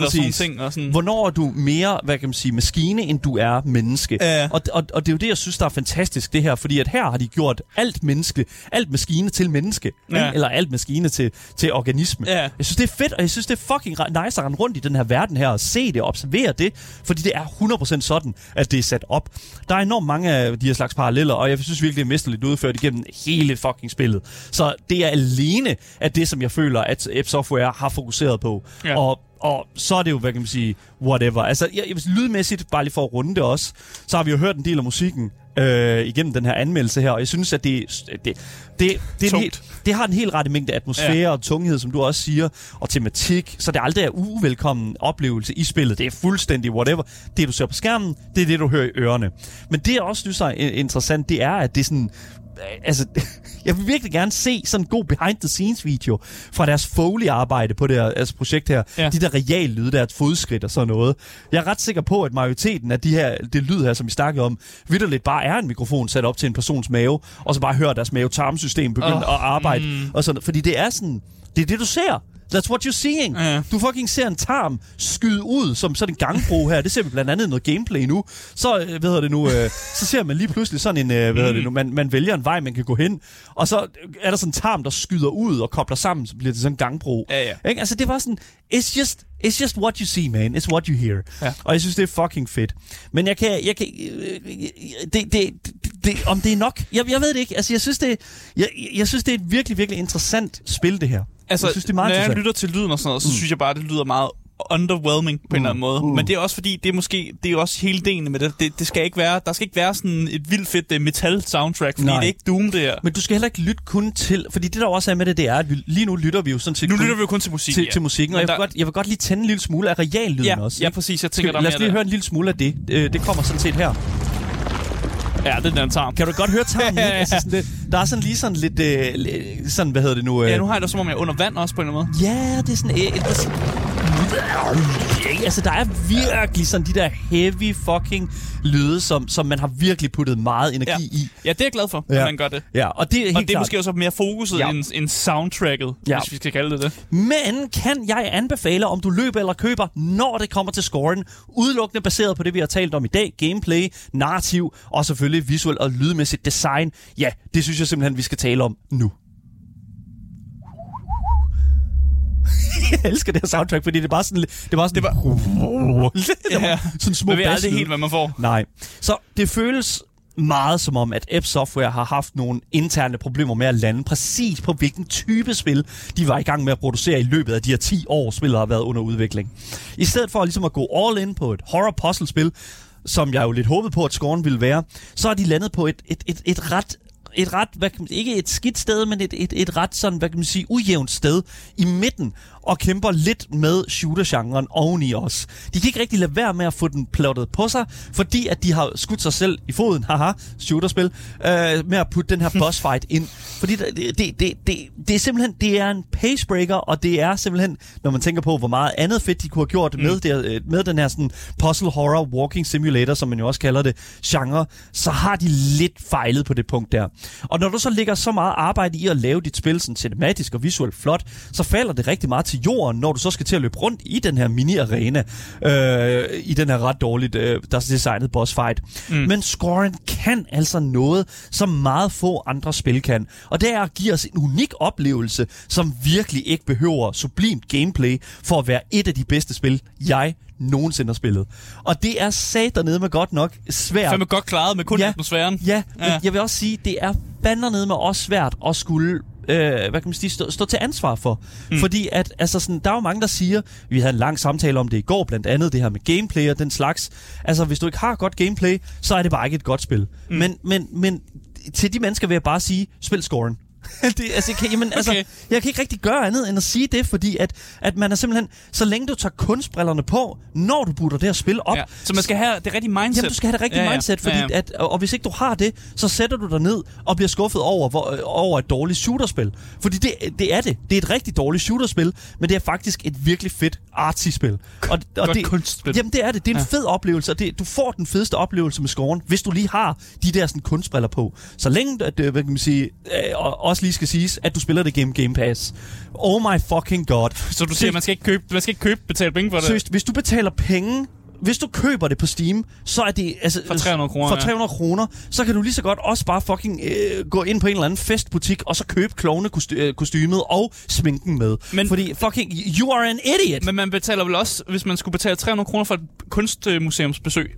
Ja, og sådan ting. Og sådan. Hvornår er du mere, hvad kan man sige, maskine, end du er menneske? Ja. Og, og, og det er jo det, jeg synes, der er fantastisk, det her. Fordi at her har de gjort alt menneske, alt maskine til menneske. Ja. Eller alt maskine til, til organisme. Ja. Jeg synes, det er fedt, og jeg synes, det er fucking nice at rende rundt i den her verden her og se det og observere det. Fordi det er 100% sådan, at det er sat op. Der er enormt mange af de her slags paralleller, og jeg synes virkelig, det er mesterligt udført igennem hele fucking spillet. Så det er alene af det, som jeg føler, at App Software har fokuseret på. Ja. Og og så er det jo, hvad kan man sige, whatever. Altså, jeg, jeg, lydmæssigt, bare lige for at runde det også, så har vi jo hørt en del af musikken øh, igennem den her anmeldelse her, og jeg synes, at det, det, det, det, er en Tungt. helt, det har en helt rette mængde atmosfære Ja. og tunghed, som du også siger, og tematik, så det aldrig er uvelkommen oplevelse i spillet. Det er fuldstændig whatever. Det, du ser på skærmen, det er det, du hører i ørerne. Men det, jeg også synes er interessant, det er, at det er sådan... Altså, [laughs] jeg vil virkelig gerne se sådan en god behind-the-scenes-video fra deres Foley-arbejde på det her altså projekt her. Ja. De der real lyde, der er et fodskridt og sådan noget. Jeg er ret sikker på, at majoriteten af de her, det lyd her, som vi snakkede om, vidderligt bare er en mikrofon sat op til en persons mave, og så bare hører deres mave-tarmsystem begynde oh, at arbejde. Mm. Og sådan, fordi det er sådan, det er det, du ser. That's what you're seeing. Ja. Du fucking ser en tarm skyde ud som sådan en gangbro her. Det ser vi blandt andet noget gameplay nu. Så, øh, hvad hedder det nu, øh, så ser man lige pludselig sådan en, øh, hvad hedder det nu, man, man vælger en vej, man kan gå hen. Og så er der sådan en tarm, der skyder ud og kobler sammen, så bliver det sådan en gangbro. Ja, ja. Ikke? Altså, det var sådan, it's just, it's just what you see, man. It's what you hear. Ja. Og jeg synes, det er fucking fedt. Men jeg kan, jeg kan, øh, det, det, det, om det er nok, jeg, jeg ved det ikke. Altså, jeg synes, det, jeg, jeg synes, det er et virkelig, virkelig interessant spil, det her. Altså, jeg synes, det er meget når jeg lytter til lyden og sådan noget, så mm. synes jeg bare, det lyder meget underwhelming på en eller anden måde. Mm. Men det er også fordi, det er måske, det er også hele delen med det. det. Det skal ikke være, der skal ikke være sådan et vildt fedt uh, metal soundtrack, fordi Nej. det er ikke Doom det her. Men du skal heller ikke lytte kun til, fordi det der også er med det, det er, at vi, lige nu lytter vi jo sådan til, Nu kun, lytter vi jo kun til musik, til, ja. til musikken, og Men jeg vil, der- godt, jeg vil godt lige tænde en lille smule af reallyden Ja, også. ja, ikke? præcis. Jeg Skal, tænker, der lad os lige høre en lille smule af det. Øh, Det kommer sådan set her. Ja, det er den tarm. Kan du godt høre tarmen? [laughs] Ja, ja, altså, sådan, det, der er sådan lige sådan lidt, øh, sådan, hvad hedder det nu? Øh, Ja, nu har jeg det som om, jeg er under vand også på en eller anden måde. Ja, det er sådan... Øh, er sådan altså, der er virkelig sådan de der heavy fucking lyde, som, som man har virkelig puttet meget energi Ja. i. Ja, det er jeg glad for, at Ja. man gør det. Ja, og det er helt Og det er måske også mere fokuset Ja. end, end soundtracket, Ja. hvis vi skal kalde det det. Men kan jeg anbefale, om du løber eller køber, når det kommer til scoren, udelukkende baseret på det, vi har talt om i dag, gameplay, narrativ og selvfølgelig visuel og lydmæssigt design. Ja, det synes jeg simpelthen, vi skal tale om nu. Jeg elsker det her soundtrack, fordi det er bare sådan, det er bare sådan, det var, Ja. sådan små Man ved aldrig helt, hvad man får. Nej. Så det føles meget som om, at Ep Software har haft nogle interne problemer med at lande præcis på hvilken type spil, de var i gang med at producere i løbet af de her 10 år, spillet har været under udvikling. I stedet for ligesom at gå all in på et horror puzzle spil, som jeg jo lidt håbede på, at Scorn ville være, så har de landet på et, et, et, et ret et ret, hvad kan man, ikke et skidt sted, men et, et, et ret sådan, hvad kan man sige, ujævnt sted i midten, og kæmper lidt med shooter-genren oveni os. De kan ikke rigtig lade være med at få den plottet på sig, fordi at de har skudt sig selv i foden, [laughs] haha, shooterspil, øh, med at putte den her boss fight ind. Fordi det, det, det, det, det er simpelthen, det er en pacebreaker, og det er simpelthen, når man tænker på, hvor meget andet fedt de kunne have gjort mm. med, det, med den her sådan puzzle horror walking simulator, som man jo også kalder det, genre, så har de lidt fejlet på det punkt der. Og når du så lægger så meget arbejde i at lave dit spil sådan cinematisk og visuelt flot, så falder det rigtig meget til jorden, når du så skal til at løbe rundt i den her mini-arena, øh, i den her ret dårligt øh, der er designet boss fight. Mm. Men scoren kan altså noget, som meget få andre spil kan. Og det er at give os en unik oplevelse, som virkelig ikke behøver sublimt gameplay for at være et af de bedste spil, jeg nogensinde har spillet. Og det er sat dernede med godt nok svært. Fem godt klaret med kun ja, atmosfæren. Ja, ja, men jeg vil også sige, det er nede med også svært at skulle øh, hvad kan man sige, stå, stå til ansvar for. Mm. Fordi at, altså sådan, der er jo mange, der siger, vi havde en lang samtale om det i går, blandt andet det her med gameplay og den slags. Altså, hvis du ikke har godt gameplay, så er det bare ikke et godt spil. Mm. Men, men, men til de mennesker vil jeg bare sige, spil scoren. [laughs] det, altså, jeg kan, jamen, altså, okay. altså, jeg kan ikke rigtig gøre andet end at sige det, fordi at, at man er simpelthen, så længe du tager kunstbrillerne på, når du putter det her spil op. Ja. Så man skal have det rigtige mindset. Jamen, du skal have det rigtige ja, ja. mindset, fordi ja, ja. At, og, og hvis ikke du har det, så sætter du dig ned og bliver skuffet over, hvor, over et dårligt shooterspil. Fordi det, det er det. Det er et rigtig dårligt shooterspil, men det er faktisk et virkelig fedt artsy-spil. Og, og Godt det, kunstspil. Jamen, det er det. Det er en ja. fed oplevelse, og det, du får den fedeste oplevelse med scoren, hvis du lige har de der sådan, kunstbriller på. Så længe, at, hvad kan man sige, øh, også lige skal siges, at du spiller det game Game Pass. Oh my fucking god. Så du siger, man skal ikke købe, man skal ikke købe betale penge for det? Seriøst, hvis du betaler penge hvis du køber det på Steam, så er det... Altså, for 300 kroner. For 300 ja. kroner, så kan du lige så godt også bare fucking øh, gå ind på en eller anden festbutik, og så købe klovnekostymet og sminken med. Men, Fordi fucking, you are an idiot! Men man betaler vel også, hvis man skulle betale 300 kroner for et kunstmuseumsbesøg,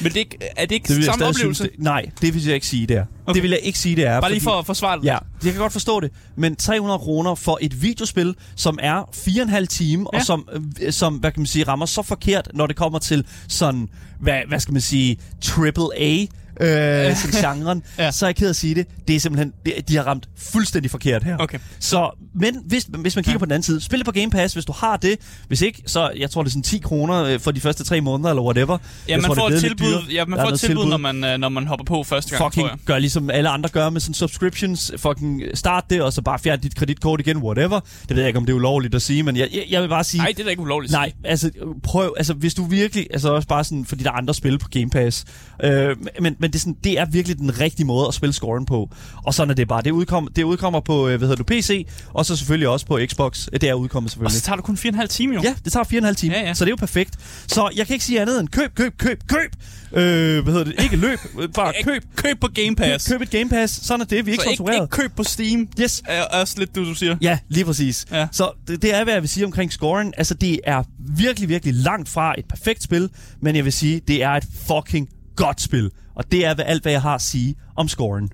men det er, ikke, er det ikke det samme oplevelse? Synes, det, nej, det vil jeg ikke sige, det er. Okay. Det vil jeg ikke sige, det er. Bare lige for at forsvare det. Ja, jeg kan godt forstå det. Men 300 kroner for et videospil, som er 4,5 time, ja. og som, øh, som, hvad kan man sige, rammer så forkert, når det kommer til sådan, hvad, hvad skal man sige, triple A øh, [laughs] sådan genren, ja. så er jeg ked at sige det. Det er simpelthen, det, de har ramt fuldstændig forkert her. Okay. Så, men hvis, hvis man kigger ja. på den anden side, spil det på Game Pass, hvis du har det. Hvis ikke, så jeg tror, det er sådan 10 kroner øh, for de første tre måneder, eller whatever. Ja, man, tror, får et tilbud, ja, man får et tilbud, når man, øh, når man hopper på første gang, Fucking gør ligesom alle andre gør med sådan subscriptions. Fucking start det, og så bare fjern dit kreditkort igen, whatever. Det ved jeg ikke, om det er ulovligt at sige, men jeg, jeg, jeg vil bare sige... Nej, det er da ikke ulovligt Nej, altså prøv, altså hvis du virkelig, altså også bare sådan, fordi der er andre spil på Game Pass. Øh, men, men det, er sådan, det er virkelig den rigtige måde at spille scoren på. Og sådan er det bare. Det, udkom, det udkommer på, øh, hvad hedder du, PC, og så selvfølgelig også på Xbox. Det er udkommet selvfølgelig. Og så tager du kun 4,5 timer jo. Ja, det tager 4,5 timer. Ja, ja. Så det er jo perfekt. Så jeg kan ikke sige andet end køb, køb, køb, køb. Øh, hvad hedder det? Ikke løb, bare køb. Køb på Game Pass. Køb, køb et Game Pass. Sådan er det. Vi er ikke så ikke, ikke køb på Steam. Yes. Er også lidt det, du siger. Ja, lige præcis. Ja. Så det, det er, hvad jeg vil sige omkring scoren. Altså, det er virkelig, virkelig langt fra et perfekt spil, men jeg vil sige, det er et fucking godt spil. Og det er hvad alt, hvad jeg har at sige om scoren.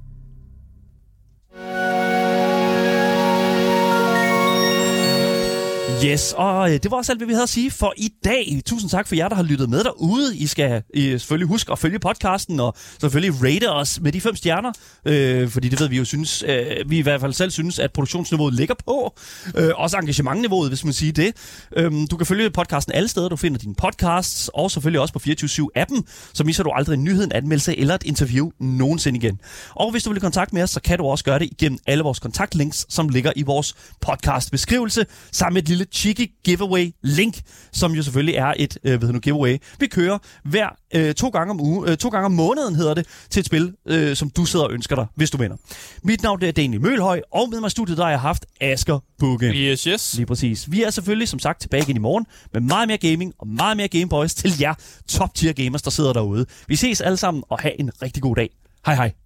Yes, og øh, det var også alt, hvad vi havde at sige for i dag. Tusind tak for jer, der har lyttet med derude. I skal I selvfølgelig huske at følge podcasten, og selvfølgelig rate os med de fem stjerner, øh, fordi det ved vi jo synes, øh, vi i hvert fald selv synes, at produktionsniveauet ligger på. Øh, også engagementniveauet, hvis man siger det. Øh, du kan følge podcasten alle steder, du finder dine podcasts, og selvfølgelig også på 24-7-appen, så misser du aldrig en nyhed, en anmeldelse eller et interview nogensinde igen. Og hvis du vil i kontakt med os, så kan du også gøre det igennem alle vores kontaktlinks, som ligger i vores podcast-beskrivelse, sammen med et lille cheeky giveaway link, som jo selvfølgelig er et øh, hvad nu, giveaway. Vi kører hver øh, to, gange om uge, øh, to gange om måneden, hedder det, til et spil, øh, som du sidder og ønsker dig, hvis du vinder. Mit navn er Daniel Mølhøj, og med mig i studiet, der har jeg haft Asker Bugge. Yes, yes. Lige præcis. Vi er selvfølgelig, som sagt, tilbage igen i morgen med meget mere gaming og meget mere Gameboys til jer top tier gamers, der sidder derude. Vi ses alle sammen, og have en rigtig god dag. Hej hej.